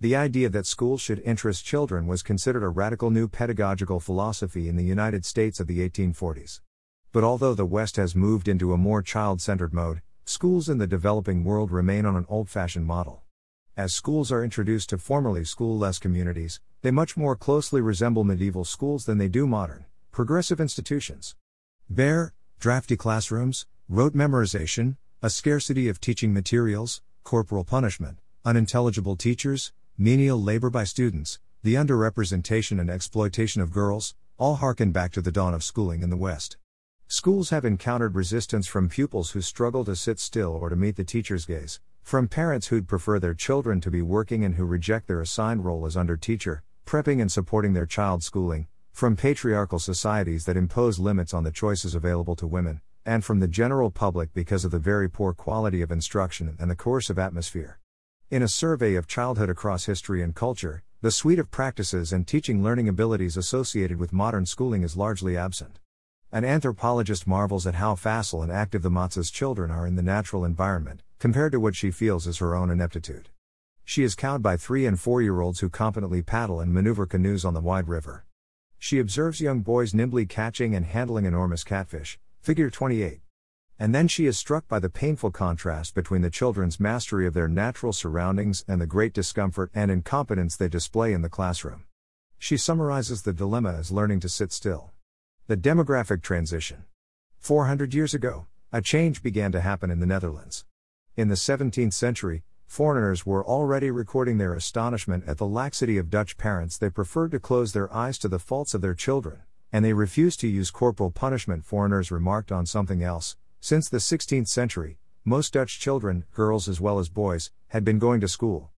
The idea that schools should interest children was considered a radical new pedagogical philosophy in the United States of the 1840s. But although the West has moved into a more child centered mode, schools in the developing world remain on an old fashioned model. As schools are introduced to formerly school less communities, they much more closely resemble medieval schools than they do modern, progressive institutions. Bare, drafty classrooms, rote memorization, a scarcity of teaching materials, corporal punishment, unintelligible teachers, menial labor by students, the underrepresentation and exploitation of girls, all harken back to the dawn of schooling in the West. Schools have encountered resistance from pupils who struggle to sit still or to meet the teacher's gaze, from parents who'd prefer their children to be working and who reject their assigned role as under teacher, prepping and supporting their child's schooling, from patriarchal societies that impose limits on the choices available to women, and from the general public because of the very poor quality of instruction and the coercive atmosphere. In a survey of childhood across history and culture, the suite of practices and teaching learning abilities associated with modern schooling is largely absent. An anthropologist marvels at how facile and active the Matses children are in the natural environment, compared to what she feels is her own ineptitude. She is cowed by three and four year olds who competently paddle and maneuver canoes on the wide river. She observes young boys nimbly catching and handling enormous catfish, figure 28. And then she is struck by the painful contrast between the children's mastery of their natural surroundings and the great discomfort and incompetence they display in the classroom. She summarizes the dilemma as learning to sit still. The demographic transition. 400 years ago, a change began to happen in the Netherlands. In the 17th century, foreigners were already recording their astonishment at the laxity of Dutch parents. They preferred to close their eyes to the faults of their children, and they refused to use corporal punishment. Foreigners remarked on something else. Since the 16th century, most Dutch children, girls as well as boys, had been going to school.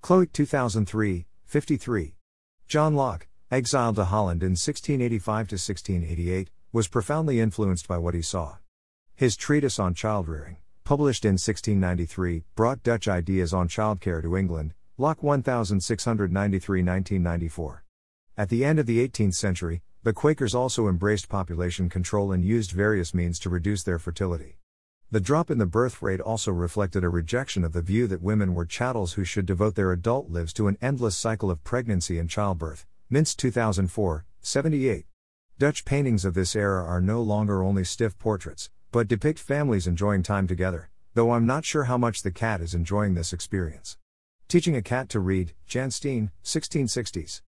Chloe 2003, 53. John Locke, exiled to Holland in 1685 to 1688, was profoundly influenced by what he saw. His treatise on child rearing, published in 1693, brought Dutch ideas on childcare to England, Locke 1693 1994. At the end of the 18th century, the Quakers also embraced population control and used various means to reduce their fertility. The drop in the birth rate also reflected a rejection of the view that women were chattels who should devote their adult lives to an endless cycle of pregnancy and childbirth. Mintz 2004, 78. Dutch paintings of this era are no longer only stiff portraits, but depict families enjoying time together, though I'm not sure how much the cat is enjoying this experience. Teaching a Cat to Read, Jan Steen, 1660s.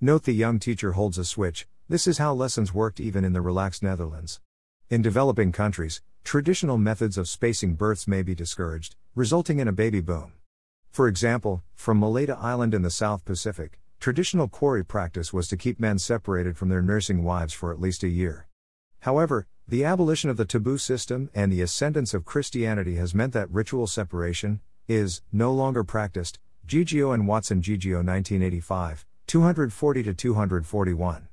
Note the young teacher holds a switch, this is how lessons worked even in the relaxed Netherlands. In developing countries, traditional methods of spacing births may be discouraged, resulting in a baby boom. For example, from Malaita Island in the South Pacific, traditional Kwara'ae practice was to keep men separated from their nursing wives for at least a year. However, the abolition of the taboo system and the ascendance of Christianity has meant that ritual separation is no longer practiced, Gegeo and Watson Gegeo 1985, 240 to 241.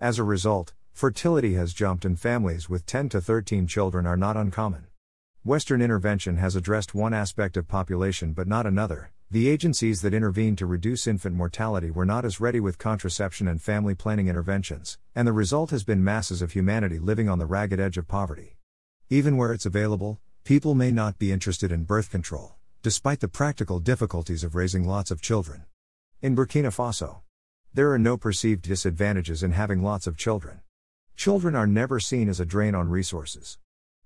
As a result, fertility has jumped and families with 10 to 13 children are not uncommon. Western intervention has addressed one aspect of population but not another. The agencies that intervened to reduce infant mortality were not as ready with contraception and family planning interventions, and the result has been masses of humanity living on the ragged edge of poverty. Even where it's available, people may not be interested in birth control despite the practical difficulties of raising lots of children. In Burkina Faso, there are no perceived disadvantages in having lots of children. Children are never seen as a drain on resources.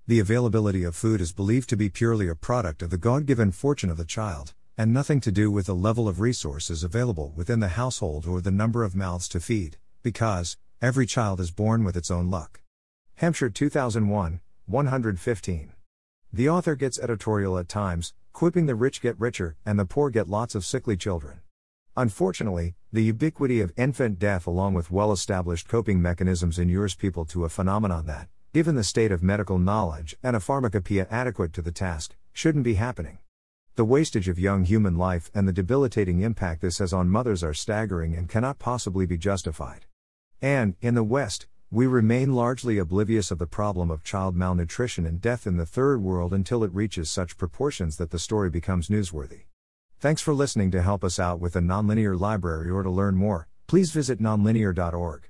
The availability of food is believed to be purely a product of the God given fortune of the child, and nothing to do with the level of resources available within the household or the number of mouths to feed, because, every child is born with its own luck. Hampshire 2001, 115. The author gets editorial at times, quipping the rich get richer and the poor get lots of sickly children. Unfortunately, the ubiquity of infant death along with well established coping mechanisms inures people to a phenomenon that, given the state of medical knowledge and a pharmacopoeia adequate to the task, shouldn't be happening. The wastage of young human life and the debilitating impact this has on mothers are staggering and cannot possibly be justified. And, in the West, we remain largely oblivious of the problem of child malnutrition and death in the third world until it reaches such proportions that the story becomes newsworthy. Thanks for listening to help us out with the nonlinear library or to learn more, please visit nonlinear.org.